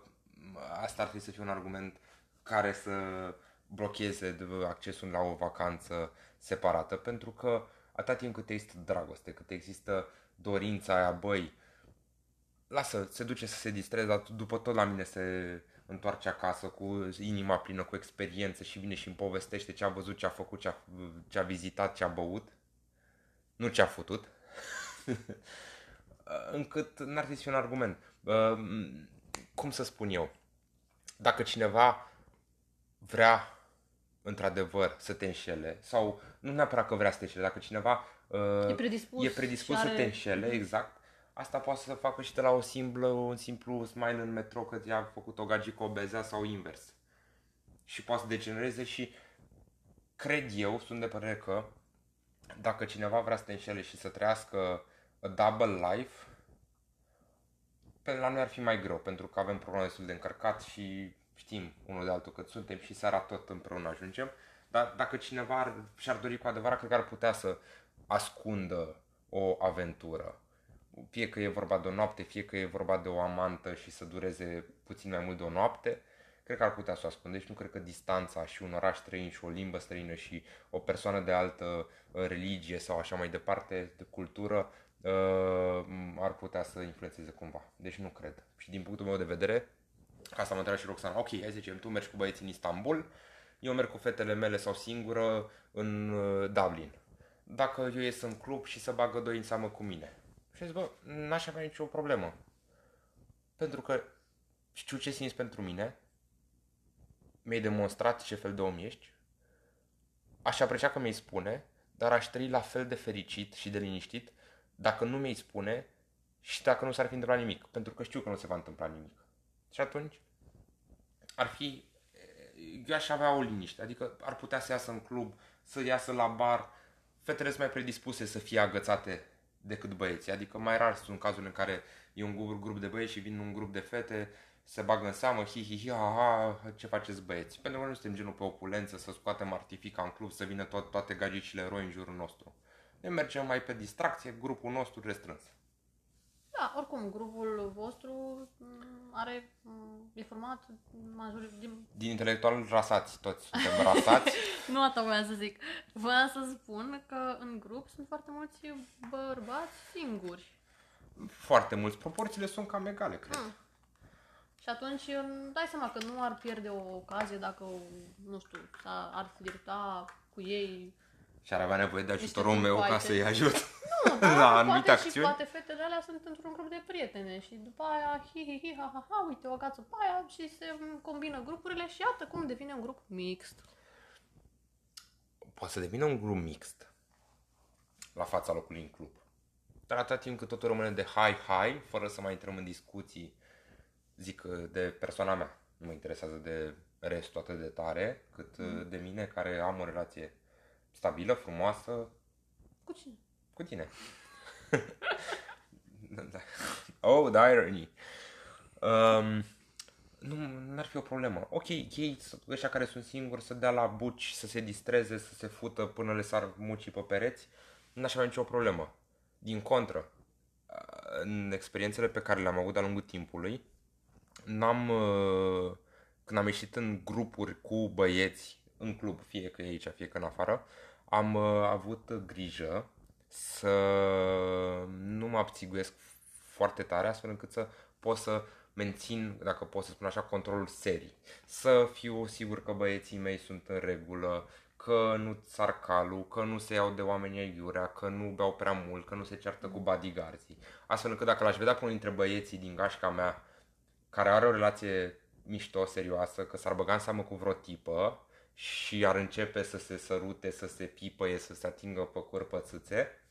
asta ar trebui să fie un argument care să blocheze accesul la o vacanță separată, pentru că atât timp cât există dragoste, cât există dorința aia, băi, lasă, se duce să se distreze, dar după tot la mine se întoarce acasă cu inima plină, cu experiență și vine și îmi povestește ce a văzut, ce a făcut, ce a, ce a vizitat, ce a băut, nu ce a făcut, încât n-ar fi un argument. Cum să spun eu? Dacă cineva vrea într-adevăr să te înșele sau nu neapărat că vrea să te înșele, dacă cineva uh, e predispus, e predispus are... să te înșele, exact, asta poate să facă și de la o simplă, un simplu smile în metro că ți-a făcut o gagică obezea sau invers. Și poate să degenereze și cred eu, sunt de părere că dacă cineva vrea să te înșele și să trăiască a double life, pe la noi ar fi mai greu, pentru că avem probleme destul de încărcat și știm unul de altul cât suntem și seara tot împreună ajungem, dar dacă cineva ar, și-ar dori cu adevărat, cred că ar putea să ascundă o aventură. Fie că e vorba de o noapte, fie că e vorba de o amantă și să dureze puțin mai mult de o noapte, cred că ar putea să o ascunde și nu cred că distanța și un oraș străin și o limbă străină și o persoană de altă uh, religie sau așa mai departe, de cultură, uh, ar putea să influențeze cumva. Deci nu cred. Și din punctul meu de vedere, Asta mă întreba și Roxana. Ok, hai să zicem, tu mergi cu băieții în Istanbul, eu merg cu fetele mele sau singură în uh, Dublin. Dacă eu ies în club și să bagă doi în seamă cu mine. Și zic, bă, n-aș avea nicio problemă. Pentru că știu ce simți pentru mine, mi-ai demonstrat ce fel de om ești, aș aprecia că mi-ai spune, dar aș trăi la fel de fericit și de liniștit dacă nu mi-ai spune și dacă nu s-ar fi întâmplat nimic. Pentru că știu că nu se va întâmpla nimic. Și atunci ar fi, eu aș avea o liniște, adică ar putea să iasă în club, să iasă la bar, fetele sunt mai predispuse să fie agățate decât băieții, adică mai rar sunt cazurile în care e un grup de băieți și vin un grup de fete, se bagă în seamă, hi, hi, hi, ha, ha, ce faceți băieți? Pentru că nu suntem genul pe opulență, să scoatem artifica în club, să vină tot, toate gagicile eroi în jurul nostru. Ne mergem mai pe distracție, grupul nostru restrâns. Da, oricum, grupul vostru m, are, m, e format major, din... Din intelectual rasați, toți suntem rasați. Nu asta voiam să zic. Voiam să spun că în grup sunt foarte mulți bărbați singuri. Foarte mulți. Proporțiile sunt cam egale, cred. Mm. Și atunci îmi dai seama că nu ar pierde o ocazie dacă, nu știu, s-a- ar flirta cu ei. Și ar avea nevoie de Niște ajutorul meu ca cumpate. să-i ajut. Nu, dar La anumite poate și acțiuni. poate fetele alea sunt într-un grup de prietene și după aia hi hi hi ha ha ha, uite o gață pe aia și se combină grupurile și iată cum devine un grup mixt. Poate să devină un grup mixt la fața locului în club. Dar atâta timp cât totul rămâne de hai-hai, fără să mai intrăm în discuții, zic uh, de persoana mea. Nu mă interesează de restul atât de tare, cât mm. de mine care am o relație stabilă, frumoasă, Cu cine? Cu tine. Da. oh, the irony. Um, nu, n-ar fi o problemă. Ok, ei, ăștia care sunt singuri, să dea la buci, să se distreze, să se fută până le sar mucii pe pereți, n-aș avea nicio problemă. Din contră, în experiențele pe care le-am avut de-a lungul timpului, n-am, uh, când am ieșit în grupuri cu băieți, în club, fie că e aici, fie că în afară, am uh, avut grijă să nu mă abțiguiesc foarte tare, astfel încât să pot să mențin, dacă pot să spun așa, controlul serii. Să fiu sigur că băieții mei sunt în regulă, că nu sar calul, că nu se iau de oameni aiurea, că nu beau prea mult, că nu se ceartă cu bodyguards Astfel încât dacă l-aș vedea pe unul dintre băieții din gașca mea care are o relație mișto, serioasă, că s-ar băga în seamă cu vreo tipă și ar începe să se sărute, să se pipăie, să se atingă pe curpățâțe,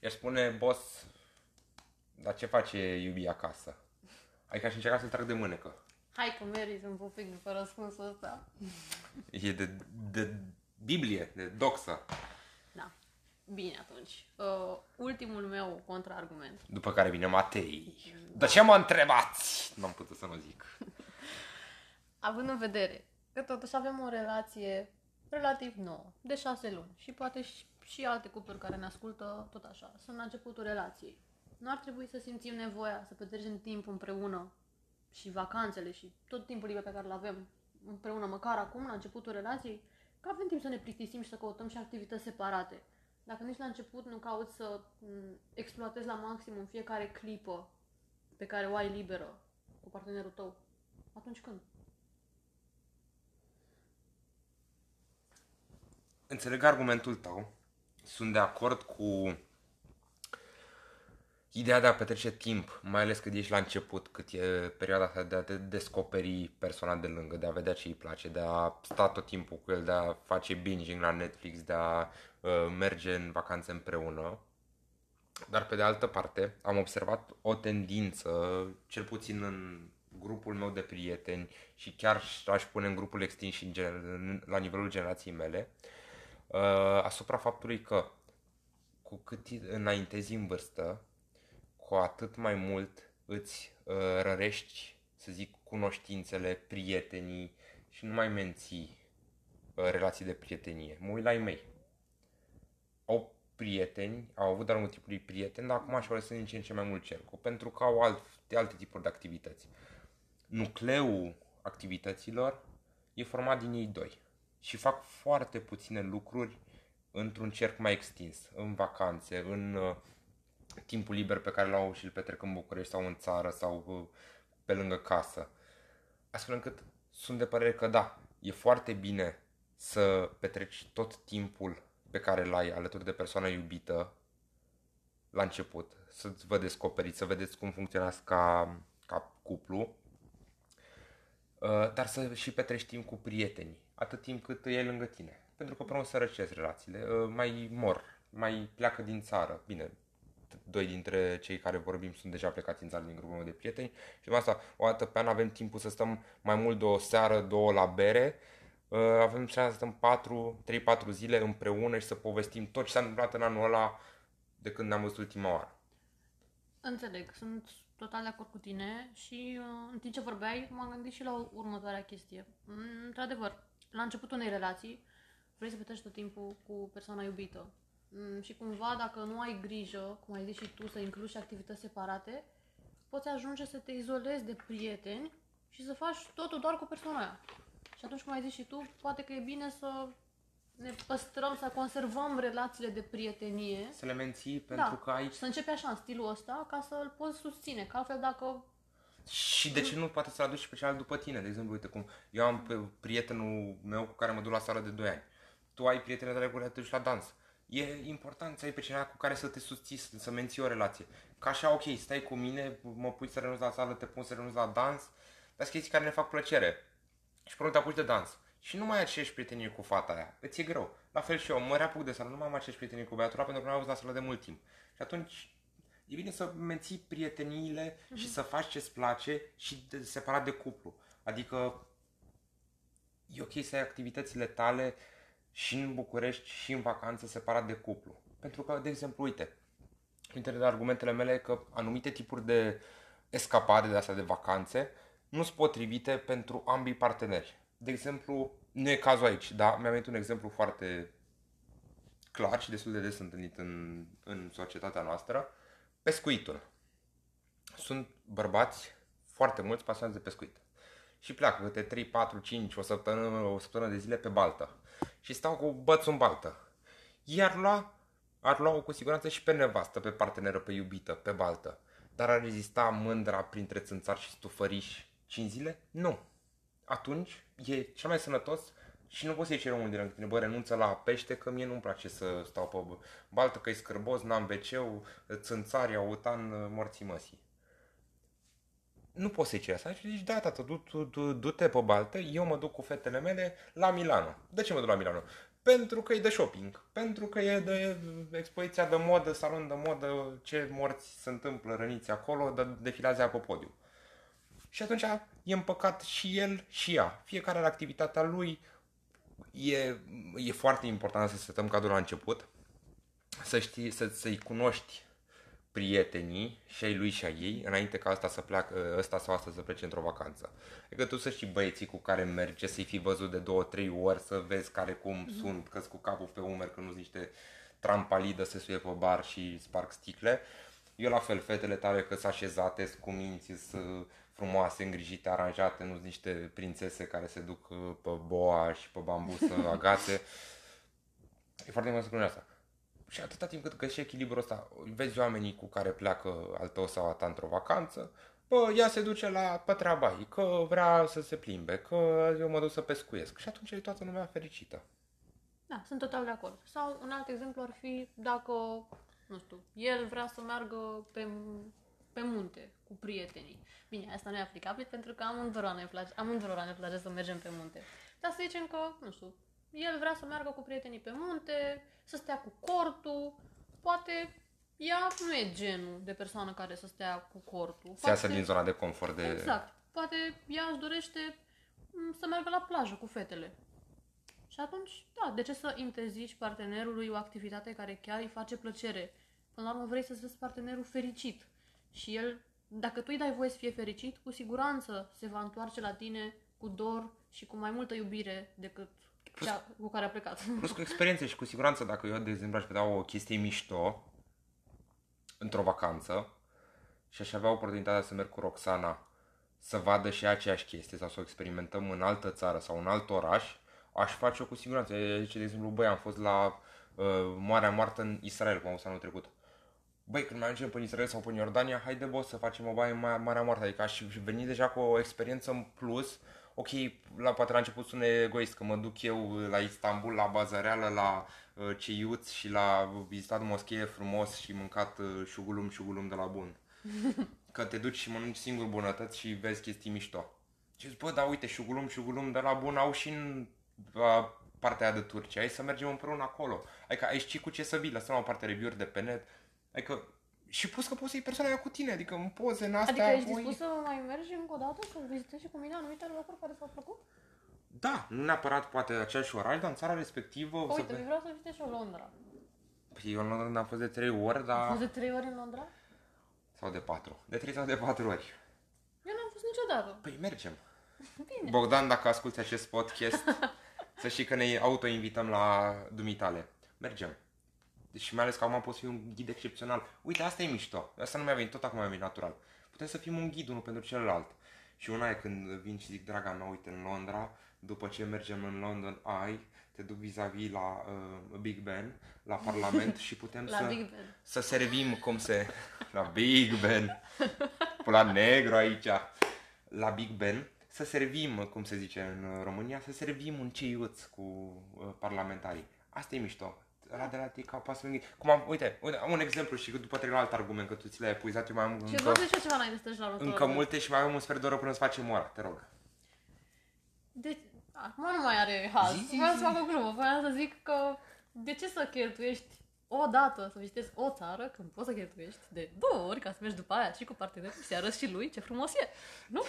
i-aș spune, boss, dar ce face iubi acasă? Adică aș încerca să-l trag de mânecă. Hai că meriți un pupic după răspunsul ăsta. E de, de Biblie, de doxă. Da. Bine atunci. Uh, ultimul meu contraargument. După care vine Matei. De ce mă întrebați? Nu am putut să nu zic. Având în vedere că totuși avem o relație relativ nouă, de șase luni și poate și, și alte cupluri care ne ascultă tot așa, sunt la începutul relației. Nu ar trebui să simțim nevoia să petrecem timp împreună și vacanțele și tot timpul liber pe care îl avem împreună, măcar acum, la începutul relației, că avem timp să ne plictisim și să căutăm și activități separate. Dacă nici la început nu cauți să m, exploatezi la maxim în fiecare clipă pe care o ai liberă cu partenerul tău, atunci când? Înțeleg argumentul tău. Sunt de acord cu ideea de a petrece timp, mai ales când ești la început, cât e perioada asta de a te descoperi persoana de lângă, de a vedea ce îi place, de a sta tot timpul cu el, de a face binging la Netflix, de a uh, merge în vacanțe împreună. Dar pe de altă parte, am observat o tendință, cel puțin în grupul meu de prieteni și chiar aș pune în grupul extins și în gen- la nivelul generației mele, uh, asupra faptului că cu cât înaintezi în vârstă, cu atât mai mult îți uh, rărești, să zic, cunoștințele, prietenii și nu mai menții uh, relații de prietenie. Mă uit la ei mei. Au prieteni, au avut de-a lungul timpului prieteni, dar acum și-au lăsat din ce în ce mai mult cercul, pentru că au alte, alte tipuri de activități. Nucleul activităților e format din ei doi și fac foarte puține lucruri într-un cerc mai extins, în vacanțe, în uh, timpul liber pe care l-au și îl petrec în București sau în țară sau uh, pe lângă casă. Astfel încât sunt de părere că da, e foarte bine să petreci tot timpul pe care l-ai alături de persoana iubită la început, să vă descoperiți, să vedeți cum funcționați ca, ca cuplu, uh, dar să și petreci timp cu prietenii, atât timp cât e lângă tine. Pentru că până o să răcesc relațiile, uh, mai mor, mai pleacă din țară. Bine, doi dintre cei care vorbim sunt deja plecați în țară din grupul meu de prieteni și de asta o dată pe an avem timpul să stăm mai mult de o seară, două la bere, uh, avem șansa să stăm 4, 3-4 zile împreună și să povestim tot ce s-a întâmplat în anul ăla de când ne-am văzut ultima oară. Înțeleg, sunt total de acord cu tine și uh, în timp ce vorbeai m-am gândit și la următoarea chestie. Mm, Într-adevăr, la începutul unei relații vrei să petreci tot timpul cu persoana iubită. Mm, Și cumva, dacă nu ai grijă, cum ai zis și tu, să incluzi și activități separate, poți ajunge să te izolezi de prieteni și să faci totul doar cu persoana aia. Și atunci, cum ai zis și tu, poate că e bine să ne păstrăm, să conservăm relațiile de prietenie. Să le menții pentru că aici... Să începi așa, în stilul ăsta, ca să-l poți susține. Că altfel, dacă Și de ce nu poate să-l aduci pe celălalt după tine? De exemplu, uite cum eu am pe prietenul meu cu care mă duc la sală de 2 ani. Tu ai prietene tale cu care te duci la dans. E important să ai pe cineva cu care să te susții, să- să menții o relație. Ca așa, ok, stai cu mine, mă pui să renunț la sală, te pun să renunț la dans, dar sunt chestii care ne fac plăcere. Și până te apuci de dans. Și nu mai ai aceeași prietenie cu fata aia. Îți e greu. La fel și eu, mă reapuc de sală, nu mai am aceeași prietenie cu băiatul ăla pentru că nu am avut la sală de mult timp. Și atunci e bine să menții prieteniile și să faci ce-ți place și de, separat de cuplu. Adică e ok să ai activitățile tale și în București și în vacanță separat de cuplu. Pentru că, de exemplu, uite, dintre de argumentele mele e că anumite tipuri de escapade de astea de vacanțe nu sunt potrivite pentru ambii parteneri. De exemplu, nu e cazul aici, dar mi-am venit un exemplu foarte clar și destul de des întâlnit în, în societatea noastră, pescuitul. Sunt bărbați foarte mulți pasionați de pescuit. Și pleacă câte 3, 4, 5, o săptămână, o săptămână de zile pe baltă. Și stau cu bățul în baltă. Iar lua, ar lua cu siguranță și pe nevastă, pe parteneră, pe iubită, pe baltă. Dar ar rezista mândra printre țânțari și stufăriși 5 zile? Nu. Atunci e cel mai sănătos și nu poți să-i ceri omul din lângă tine, bă, renunță la pește, că mie nu-mi place să stau pe baltă, că e scârbos, n-am wc țânțari, autan, morții măsii nu poți să-i ceri asta. Și zici, da, tată, du, du, du, du-te pe baltă, eu mă duc cu fetele mele la Milano. De ce mă duc la Milano? Pentru că e de shopping, pentru că e de expoziția de modă, salon de modă, ce morți se întâmplă răniți acolo, de, defilează pe podium. Și atunci e împăcat și el și ea. Fiecare are activitatea lui. E, e foarte important să setăm cadrul la început, să știi, să, să-i cunoști prietenii și ai lui și ai ei înainte ca ăsta să pleacă, ăsta sau asta să plece într-o vacanță. Adică tu să știi băieții cu care mergi, să-i fi văzut de două, trei ori, să vezi care cum mm-hmm. sunt, că cu capul pe umeri, că nu niște trampalidă se suie pe bar și sparg sticle. Eu la fel, fetele tale că sunt așezate, sunt cuminți, sunt frumoase, îngrijite, aranjate, nu sunt niște prințese care se duc pe boa și pe bambu să agate. E foarte important să spun asta. Și atâta timp cât găsești echilibrul ăsta, vezi oamenii cu care pleacă al tău sau a ta într-o vacanță, bă, ea se duce la pe treaba ei, că vrea să se plimbe, că eu mă duc să pescuiesc. Și atunci e toată lumea fericită. Da, sunt total de acord. Sau un alt exemplu ar fi dacă, nu știu, el vrea să meargă pe, pe munte cu prietenii. Bine, asta nu e aplicabil pentru că amândurora ne place, amândurora ne place să mergem pe munte. Dar să zicem că, nu știu, el vrea să meargă cu prietenii pe munte, să stea cu cortul, poate ea nu e genul de persoană care să stea cu cortul. Se iasă din zona de confort de... Exact. Poate ea își dorește m, să meargă la plajă cu fetele. Și atunci, da, de ce să interzici partenerului o activitate care chiar îi face plăcere? Până la urmă vrei să-ți vezi partenerul fericit. Și el, dacă tu îi dai voie să fie fericit, cu siguranță se va întoarce la tine cu dor și cu mai multă iubire decât cea cu care a plecat. Plus cu experiențe și cu siguranță dacă eu, de exemplu, aș vedea o chestie mișto într-o vacanță și aș avea oportunitatea să merg cu Roxana să vadă și ea aceeași chestie sau să o experimentăm în altă țară sau în alt oraș, aș face-o cu siguranță. Ea zice, de exemplu, băi, am fost la uh, Marea Moartă în Israel, cum am fost anul trecut. Băi, când mai mergem pe Israel sau pe Iordania, haide, bă, să facem o baie în Marea- Marea Moartă. Adică aș veni deja cu o experiență în plus. Ok, la, poate la început sună egoist, că mă duc eu la Istanbul, la Bazareală, la uh, Ceiuț și la vizitat moschee frumos și mâncat uh, șugulum, șugulum de la bun. Că te duci și mănânci singur bunătăți și vezi chestii mișto. Și zici, bă, da, uite, șugulum, șugulum de la bun au și în uh, partea aia de Turcia. Hai să mergem împreună acolo. Adică ai ști cu ce să vii, lăsăm la o parte review-uri de pe net. Adică și plus că poți să iei persoana aia cu tine, adică în poze în astea. Adică ești voi- dispus să mai mergi încă o dată, să vizitezi și cu mine anumite locuri care ți-au plăcut? Da, nu neapărat poate aceeași oraș, dar în țara respectivă... o să Uite, ve- vreau să vizitez și eu Londra. Păi eu în Londra am fost de 3 ori, Am dar... fost de trei ori în Londra? Sau de 4. De 3 sau de 4 ori. Eu n-am fost niciodată. Păi mergem. Bine. Bogdan, dacă asculti acest podcast, să știi că ne autoinvităm la dumitale. Mergem. Și mai ales că acum poți fi un ghid excepțional. Uite, asta e mișto. Asta nu mi-a venit, tot acum mi-a venit natural. Putem să fim un ghid unul pentru celălalt. Și una e când vin și zic, draga mea, uite, în Londra, după ce mergem în London Eye, te duc vis-a-vis la uh, Big Ben, la Parlament și putem La să, Big Ben. să servim cum se... La Big Ben, la negru aici, la Big Ben, să servim, cum se zice în România, să servim un ceiuț cu uh, parlamentarii. Asta e mișto. Ăla de la Tica poate să veni- Cum am, uite, uite, am un exemplu și după trec la alt argument, că tu ți l-ai epuizat, eu mai am Și încă, vreau să zic ceva înainte să treci la următorul. încă multe și mai am un sfert de oră până să facem ora, te rog. Deci, acum nu mai are haz. Zi, zi, Vreau să zi. fac o glumă. Vreau să zic că de ce să cheltuiești o dată să vizitezi o țară când poți să cheltuiești de două ori ca să mergi după aia și cu partenerul și să arăți și lui ce frumos e. Nu?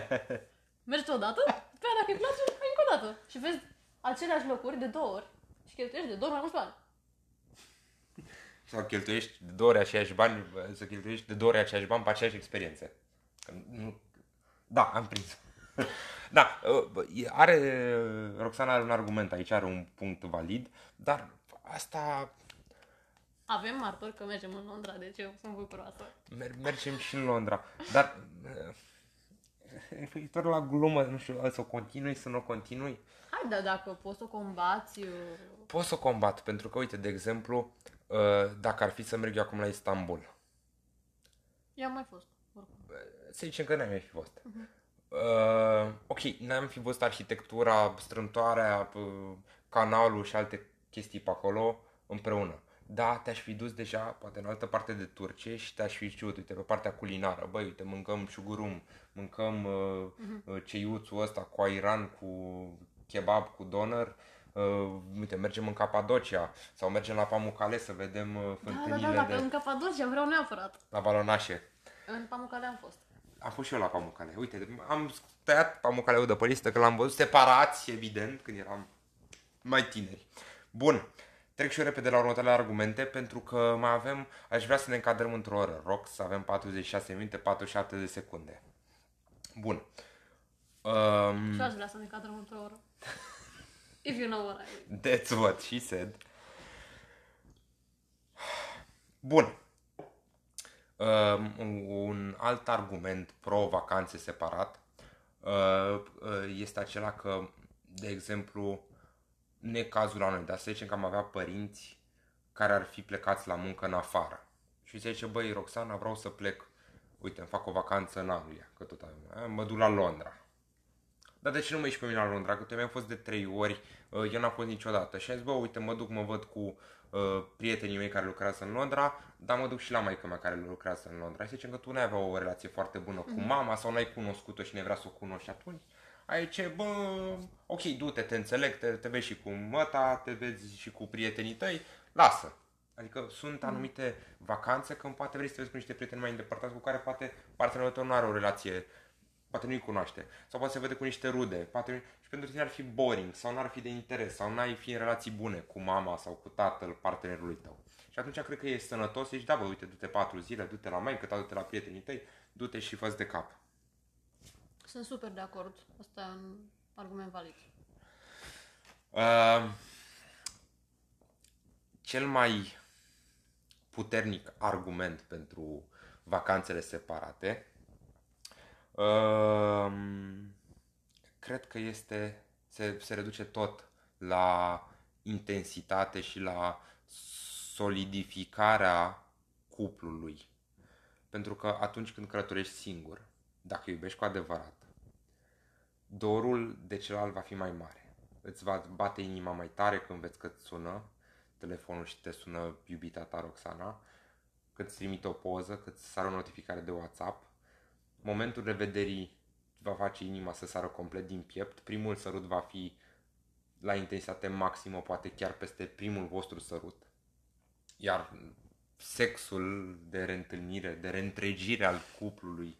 Mergi o dată, pe aia dacă îi place, mai încă o dată. Și vezi aceleași locuri de două ori și cheltuiești de două ori mai mulți bani. Sau cheltuiești de două ori aceiași bani, să cheltuiești de două ori aceiași bani pe aceeași experiențe. Că nu... Da, am prins. da, uh, e- are, Roxana are un argument aici, are un punct valid, dar asta Avem martori că mergem în Londra, deci eu sunt bucuroasă. Mer- mergem și în Londra. Dar uh, referitor la glumă, nu știu, să o continui, să nu o continui. Hai, dar dacă poți să o combați, eu... Pot să o combat, pentru că, uite, de exemplu, uh, dacă ar fi să merg eu acum la Istanbul, eu am mai fost. Oricum. să zicem că n-am mai fi fost. Uh, ok, n-am fi văzut arhitectura, strâmtoarea, uh, canalul și alte chestii pe acolo împreună. Da, te-aș fi dus deja, poate în altă parte de Turcie și te-aș fi știut, uite, pe partea culinară, băi, uite, mâncăm șugurum, mâncăm uh, uh, ceiuțul ăsta cu airan, cu kebab, cu doner, uh, uite, mergem în Capadocia sau mergem la Pamukkale să vedem uh, Da, da, fântânile da, dacă de, în Capadocia vreau neapărat. la balonașe. În Pamukkale am fost. Am fost și eu la Pamukkale. Uite, am tăiat Pamukkale-ul de pe listă, că l-am văzut separați, evident, când eram mai tineri. Bun. Trec și eu repede la următoarele argumente, pentru că mai avem, aș vrea să ne încadrăm într-o oră. Rog să avem 46 minute, 47 de secunde. Bun. Um, Și aș vrea să ne cadrăm într-o oră. If you know what I mean. That's what she said. Bun. Um, un- un alt argument pro vacanțe separat uh, uh, este acela că, de exemplu, nu e cazul la noi, dar să zicem că am avea părinți care ar fi plecați la muncă în afară. Și zice, băi, Roxana, vreau să plec, uite, îmi fac o vacanță în Anglia, că tot avem, eh, mă duc la Londra. Dar de ce nu mă ieși pe mine la Londra? Că tu mi-am fost de trei ori, uh, eu n-am fost niciodată. Și am zis, bă, uite, mă duc, mă văd cu uh, prietenii mei care lucrează în Londra, dar mă duc și la maica mea care lucrează în Londra. Și zicem că tu n-ai avea o relație foarte bună cu mama sau n-ai cunoscut-o și ne vrea să o cunoști și atunci. Aici, ce, bă, ok, du-te, te înțeleg, te, te vezi și cu măta, te vezi și cu prietenii tăi, lasă. Adică sunt anumite vacanțe când poate vrei să te vezi cu niște prieteni mai îndepărtați cu care poate partenerul tău nu are o relație poate nu-i cunoaște. Sau poate se vede cu niște rude. Poate și pentru tine ar fi boring sau n-ar fi de interes sau n-ai fi în relații bune cu mama sau cu tatăl partenerului tău. Și atunci cred că e sănătos să zici, da bă, uite, du-te patru zile, du-te la maică ta, du-te la prietenii tăi, du-te și fă de cap. Sunt super de acord. Asta e un argument valid. Uh, cel mai puternic argument pentru vacanțele separate uh, cred că este se, se reduce tot la intensitate și la solidificarea cuplului. Pentru că atunci când călătorești singur, dacă iubești cu adevărat, dorul de celălalt va fi mai mare. Îți va bate inima mai tare când vezi că îți sună telefonul și te sună iubita ta Roxana, că îți trimite o poză, că îți sară o notificare de WhatsApp. Momentul revederii va face inima să sară complet din piept. Primul sărut va fi la intensitate maximă, poate chiar peste primul vostru sărut. Iar sexul de reîntâlnire, de reîntregire al cuplului,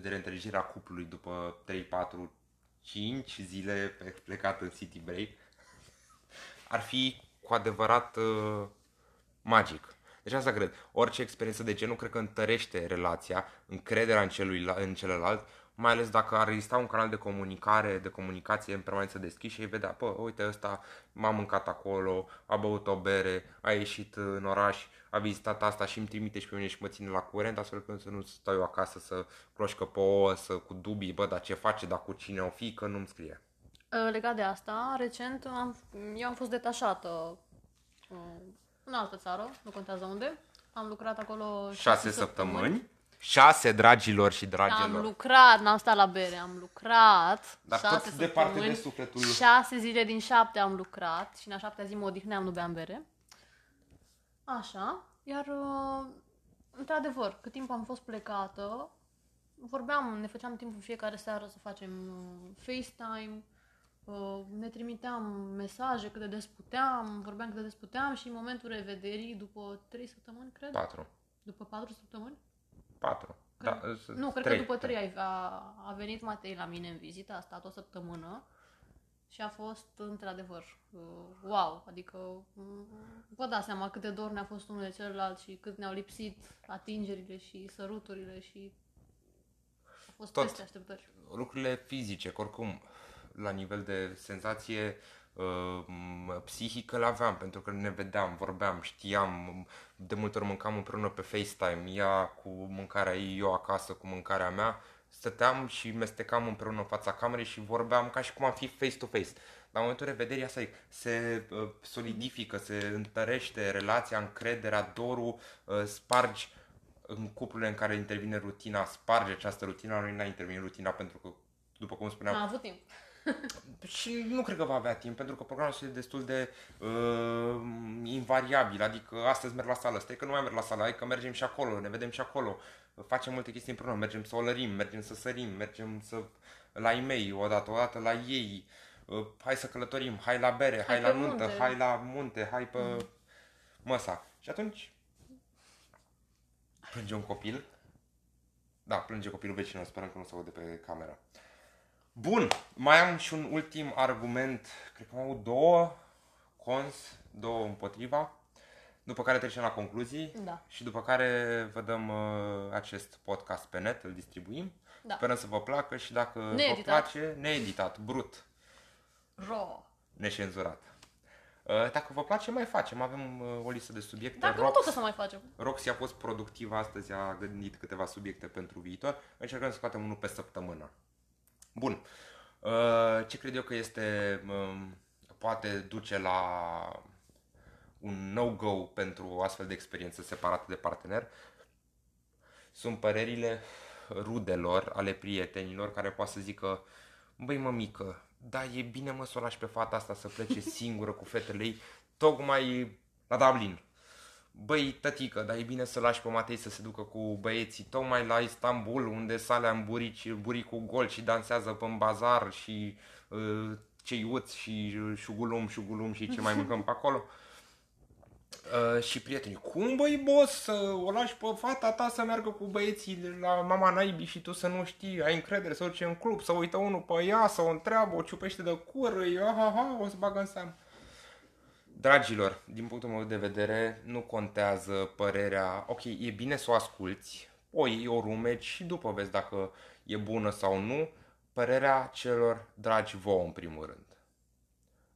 de reîntregire a cuplului după 3, 4, 5 zile pe plecat în city break, ar fi cu adevărat uh, magic. Deci asta cred. Orice experiență de genul cred că întărește relația, încrederea în, celui, în celălalt, mai ales dacă ar exista un canal de comunicare, de comunicație în permanență deschis și ei vedea, pă, uite ăsta m-a mâncat acolo, a băut o bere, a ieșit în oraș, a vizitat asta și îmi trimite și pe mine și mă ține la curent, astfel că să nu stau eu acasă să cloșcă pe ouă, să cu dubii, bă, dar ce face, dar cu cine o fi, că nu-mi scrie. Uh, Legat de asta, recent am, eu am fost detașată uh, în altă țară, nu contează unde. Am lucrat acolo Șase săptămâni. Șase, dragilor și Am dragilor. lucrat, n-am stat la bere, am lucrat Dar șase tot departe de săptămâni, sufletul. șase zile din șapte am lucrat și în a șaptea zi mă odihneam, nu beam bere. Așa, iar uh, într-adevăr, cât timp am fost plecată, vorbeam, ne făceam timp în fiecare seară să facem uh, FaceTime, uh, ne trimiteam mesaje cât de des puteam, vorbeam cât de des puteam și în momentul revederii, după trei săptămâni, cred, Patru. după patru săptămâni, Patru. Da, sunt nu, cred trei. că după trei ai- a, a venit Matei la mine în vizită, a stat o săptămână și a fost într-adevăr uh, wow, adică mm, vă dați seama cât de dor ne-a fost unul de celălalt și cât ne-au lipsit atingerile și săruturile și a fost Tot. peste așteptări. lucrurile fizice, că oricum, la nivel de senzație uh, m- psihică le aveam, pentru că ne vedeam, vorbeam, știam, de multe ori mâncam împreună pe FaceTime, ea cu mâncarea ei, eu acasă cu mâncarea mea, stăteam și mestecam împreună în fața camerei și vorbeam ca și cum am fi face-to-face. Dar în momentul revederii asta e, se uh, solidifică, se întărește relația, încrederea, dorul, uh, spargi în cuplurile în care intervine rutina, sparge această rutină, noi n-a intervenit rutina pentru că, după cum spuneam, Am avut timp. Și nu cred că va avea timp, pentru că programul este destul de uh, invariabil. Adică astăzi merg la sală, stai că nu mai merg la sală, hai că mergem și acolo, ne vedem și acolo, facem multe chestii împreună, mergem să olărim, mergem să sărim, mergem să la ei odată, odată la ei, uh, hai să călătorim, hai la bere, hai, Hai la pe nuntă, munte. hai la munte, hai pe măsa. Și atunci plânge un copil. Da, plânge copilul vecinul, sperăm că nu se aude pe camera. Bun, mai am și un ultim argument, cred că mai au două cons, două împotriva, după care trecem la concluzii Da. și după care vă dăm uh, acest podcast pe net, îl distribuim. Da. Sperăm să vă placă și dacă vă Needitat. place, needitat, brut, Ro. neșenzurat. Uh, Dacă vă place, mai facem. Avem uh, o listă de subiecte. Dacă nu Rox- tot o să mai facem. Roxy a fost productivă astăzi, a gândit câteva subiecte pentru viitor. Încercăm să scoatem unul pe săptămână. Bun. Uh, Ce cred eu că este, um, poate duce la un no-go pentru astfel de experiență separată de partener, sunt părerile rudelor, ale prietenilor, care poate să zică, băi mămică, da, e bine mă să o lași pe fata asta să plece singură cu fetele ei, tocmai la Dublin. Băi, tătică, dar e bine să lași pe Matei să se ducă cu băieții tocmai la Istanbul, unde sale în burici, buricul gol și dansează pe bazar și uh, ceiuți și uh, șugulum, șugulum și ce mai mâncăm pe acolo. Uh, și prietenii, cum băi boss să o lași pe fata ta să meargă cu băieții la mama naibii și tu să nu știi, ai încredere să duce în club, să uită unul pe ea, să o întreabă, o ciupește de cură, ha, ha, o să bagă în seamă. Dragilor, din punctul meu de vedere, nu contează părerea, ok, e bine să o asculti, o iei, o rumeci și după vezi dacă e bună sau nu, părerea celor dragi vouă în primul rând.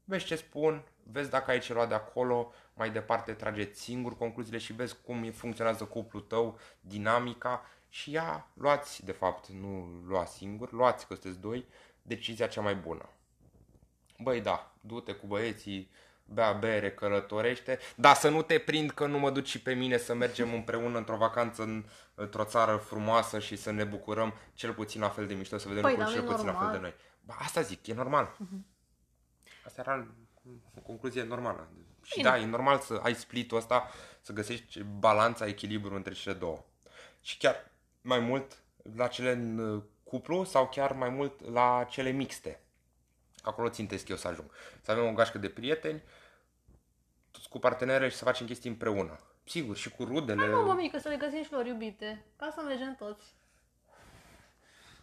Vezi ce spun, vezi dacă ai ceva de acolo, mai departe trageți singur concluziile și vezi cum funcționează cuplul tău, dinamica și ia, luați, de fapt, nu luați singur, luați că sunteți doi, decizia cea mai bună. Băi, da, du-te cu băieții, bea bere, călătorește, dar să nu te prind că nu mă duci și pe mine să mergem împreună într-o vacanță în, într-o țară frumoasă și să ne bucurăm cel puțin la fel de mișto, să vedem Păi, lucruri dar cel nu e puțin la fel de normal. noi. Ba, asta zic, e normal. Asta era o concluzie normală. Și Bine. da, e normal să ai split-ul ăsta, să găsești balanța, echilibru între cele două. Și chiar mai mult la cele în uh, cuplu sau chiar mai mult la cele mixte. Acolo țintesc eu să ajung. Să avem o gașcă de prieteni, toți cu partenere și să facem chestii împreună. Sigur, și cu rudele. Nu, mă, mică, să le găsim și lor iubite. Ca să mergem toți.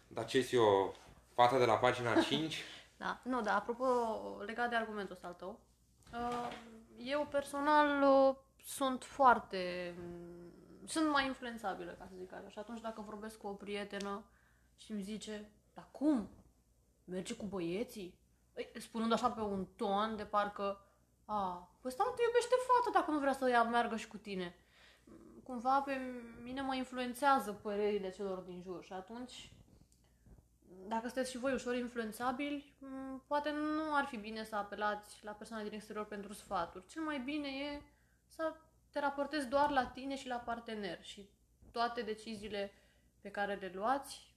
Dar ce eu, fata de la pagina 5, Da, nu, da, apropo, legat de argumentul ăsta al tău, uh, eu personal uh, sunt foarte... mm, sunt mai influențabilă, ca să zic așa. Și atunci dacă vorbesc cu o prietenă și îmi zice, dar cum? Merge cu băieții? Ei, Spunând așa pe un ton de parcă, a, păi stai, te iubește fata dacă nu vrea să ea meargă și cu tine. Cumva pe mine mă influențează părerile celor din jur și atunci dacă sunteți și voi ușor influențabili, m, poate nu ar fi bine să apelați la persoane din exterior pentru sfaturi. Cel mai bine e să te raportezi doar la tine și la partener și toate deciziile pe care le luați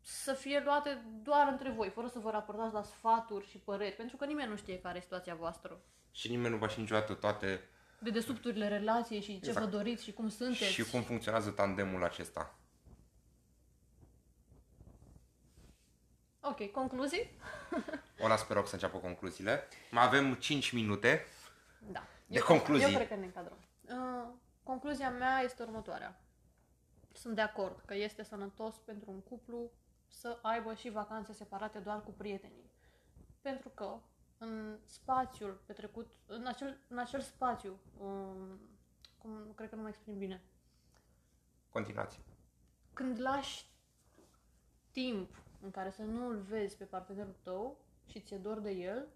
să fie luate doar între voi, fără să vă raportați la sfaturi și păreri, pentru că nimeni nu știe care e situația voastră. Și nimeni nu va ști niciodată toate De desubturile relației și ce Exact. vă doriți și cum sunteți. și cum funcționează tandemul acesta. Ok, concluzii? O las pe rog să înceapă concluziile. Mai avem 5 minute. Da. De eu, concluzii. Eu cred că ne încadrăm. Uh, concluzia mea este următoarea. Sunt de acord că este sănătos pentru un cuplu să aibă și vacanțe separate doar cu prietenii. Pentru că în spațiul petrecut, în acel, în acel spațiu, um, cum cred că nu mă exprim bine, Continuați. când lași timp în care să nu îl vezi pe partenerul tău și ți-e dor de el,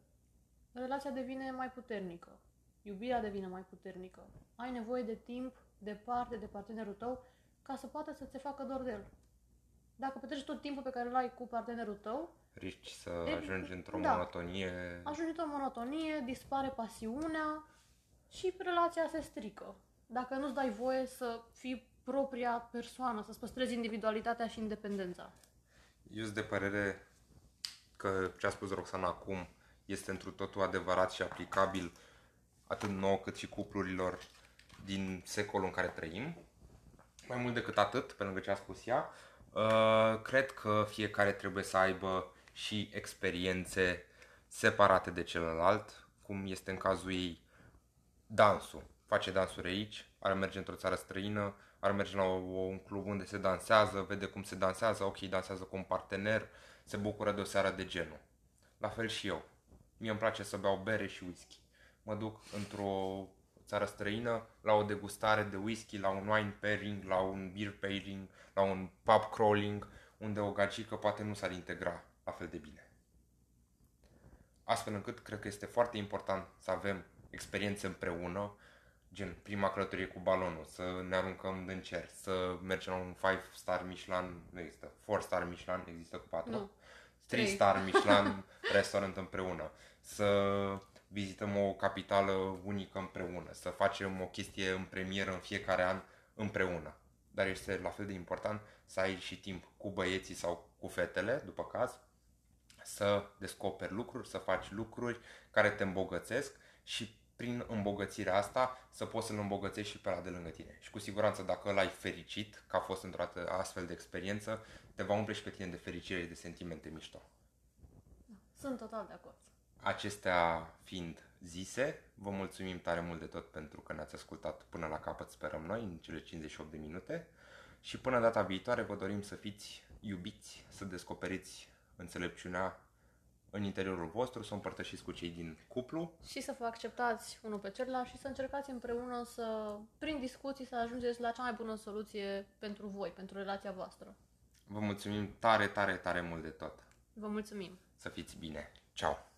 relația devine mai puternică. Iubirea devine mai puternică. Ai nevoie de timp departe de partenerul tău ca să poată să ți facă dor de el. Dacă petreci tot timpul pe care îl ai cu partenerul tău, Riști să E, ajungi într-o da. monotonie. ajungi într-o monotonie, dispare pasiunea și relația se strică. Dacă nu-ți dai voie să fii propria persoană, să-ți păstrezi individualitatea și independența. Eu sunt de părere că ce a spus Roxana acum este întru totul adevărat și aplicabil atât nouă cât și cuplurilor din secolul în care trăim. Mai mult decât atât, pe lângă ce a spus ea, uh, cred că fiecare trebuie să aibă și experiențe separate de celălalt, cum este în cazul ei dansul. Face dansuri aici, ar merge într-o țară străină, ar merge la o, un club unde se dansează, vede cum se dansează, ok, dansează cu un partener, se bucură de o seară de genul. La fel și eu. Mie îmi place să beau bere și whisky. Mă duc într-o țară străină la o degustare de whisky, la un wine pairing, la un beer pairing, la un pub crawling, unde o gagică poate nu s-ar integra la fel de bine. Astfel încât cred că este foarte important să avem experiențe împreună, gen prima călătorie cu balonul, să ne aruncăm în cer, să mergem la un 5 star Michelin, nu există, 4 star Michelin, există cu 4, Nu. 3 Trei. star Michelin restaurant împreună, să vizităm o capitală unică împreună, să facem o chestie în premieră în fiecare an împreună. Dar este la fel de important să ai și timp cu băieții sau cu fetele, după caz, să descoperi lucruri, să faci lucruri care te îmbogățesc și prin îmbogățirea asta să poți să-l îmbogățești și pe la de lângă tine. Și cu siguranță dacă îl ai fericit, că a fost într-o ată- astfel de experiență, te va umple și pe tine de fericire și de sentimente mișto. Sunt total de acord. Acestea fiind zise, vă mulțumim tare mult de tot pentru că ne-ați ascultat până la capăt, sperăm noi, în cele 58 de minute. Și până data viitoare vă dorim să fiți iubiți, să descoperiți înțelepciunea în interiorul vostru, să o împărtășiți cu cei din cuplu. Și să vă acceptați unul pe celălalt și să încercați împreună să, prin discuții, să ajungeți la cea mai bună soluție pentru voi, pentru relația voastră. Vă mulțumim tare, tare, tare mult de tot. Vă mulțumim! Să fiți bine. Ciao!